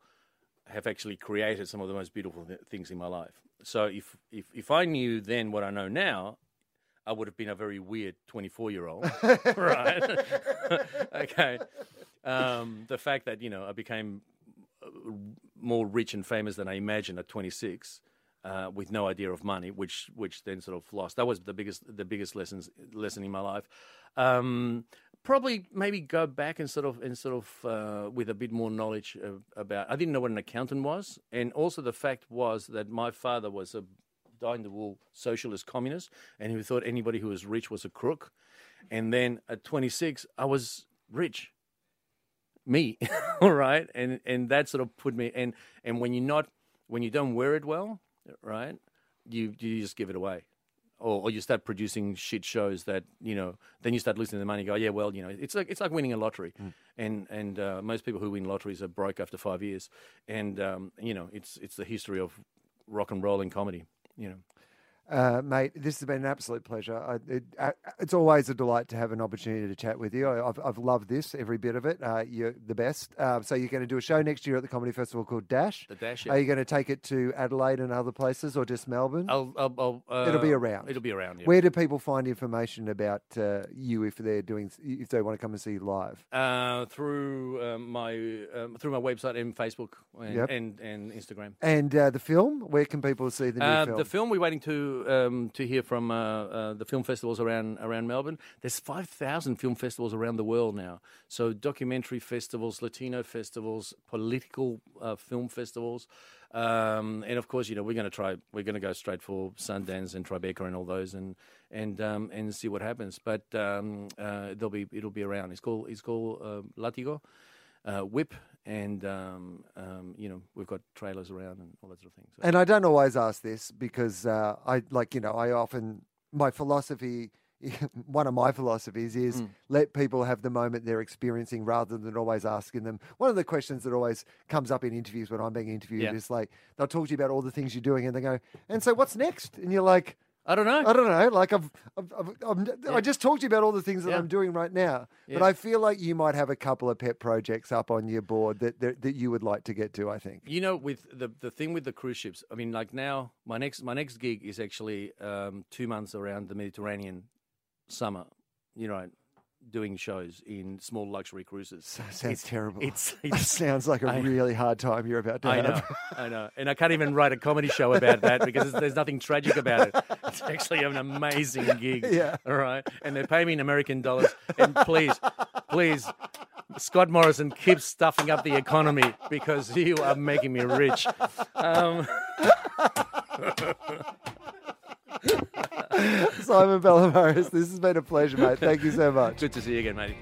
have actually created some of the most beautiful th- things in my life. So if if if I knew then what I know now, I would have been a very weird 24 year old, right? okay. Um, the fact that, you know, I became uh, more rich and famous than I imagined at 26. Uh, with no idea of money, which which then sort of lost. That was the biggest the biggest lessons lesson in my life. Um, probably maybe go back and sort of and sort of uh, with a bit more knowledge of, about. I didn't know what an accountant was, and also the fact was that my father was a dyed in the wool socialist communist, and who thought anybody who was rich was a crook. And then at 26, I was rich. Me, all right, and and that sort of put me and and when you're not when you don't wear it well, right, you you just give it away. Or, or you start producing shit shows that you know. Then you start losing the money. Go, yeah, well, you know, it's like it's like winning a lottery, and and uh, most people who win lotteries are broke after five years, and um, you know, it's it's the history of rock and roll and comedy. You know, Uh, mate, this has been an absolute pleasure. I, it, uh, it's always a delight to have an opportunity to chat with you. I, I've, I've loved this, every bit of it. Uh, you're the best. Um, so you're going to do a show next year at the Comedy Festival called Dash. the dash. Are you going to take it to Adelaide and other places or just Melbourne? I'll, I'll, I'll, uh, It'll be around. It'll be around. Yeah. Where do people find information about uh, you if they're doing if they want to come and see you live? Uh, through um, my um, through my website and Facebook and Yep. and, and Instagram. And uh, the film, where can people see the new Uh, film? the film we're waiting to um, to hear from uh, uh, the film festivals around around Melbourne. There's five thousand film festivals around the world now. So documentary festivals, Latino festivals, political uh, film festivals, um, and of course, you know we're going to try. We're going to go straight for Sundance and Tribeca and all those, and and um, and see what happens. But um, uh, there'll be it'll be around. It's called it's called uh, Latigo. Uh, whip and um, um, you know we've got trailers around and all that sort of thing. So. And I don't always ask this because uh, I like you know I often my philosophy. One of my philosophies is Mm. let people have the moment they're experiencing rather than always asking them. One of the questions that always comes up in interviews when I'm being interviewed Yeah. is like, they'll talk to you about all the things you're doing and they go, and so what's next? And you're like, I don't know. I don't know. Like I've, I've, I've, I'm, I just talked to you about all the things that Yeah. I'm doing right now, but I feel like you might have a couple of pet projects up on your board that, that that you would like to get to. I think. You know, with the the thing with the cruise ships, I mean, like now, my next my next gig is actually um, two months around the Mediterranean summer. You know, doing shows in small luxury cruises. Sounds It's- terrible. It's, It it's sounds like a I- really hard time you're about to I have. know, I know, and I can't even write a comedy show about that because there's nothing tragic about it. It's actually an amazing gig. Yeah. All right, and they pay me in American dollars. And please, please, Scott Morrison, keep stuffing up the economy because you are making me rich. Um, Simon Palomares, this has been a pleasure, mate. Thank you so much. good to see you again, mate.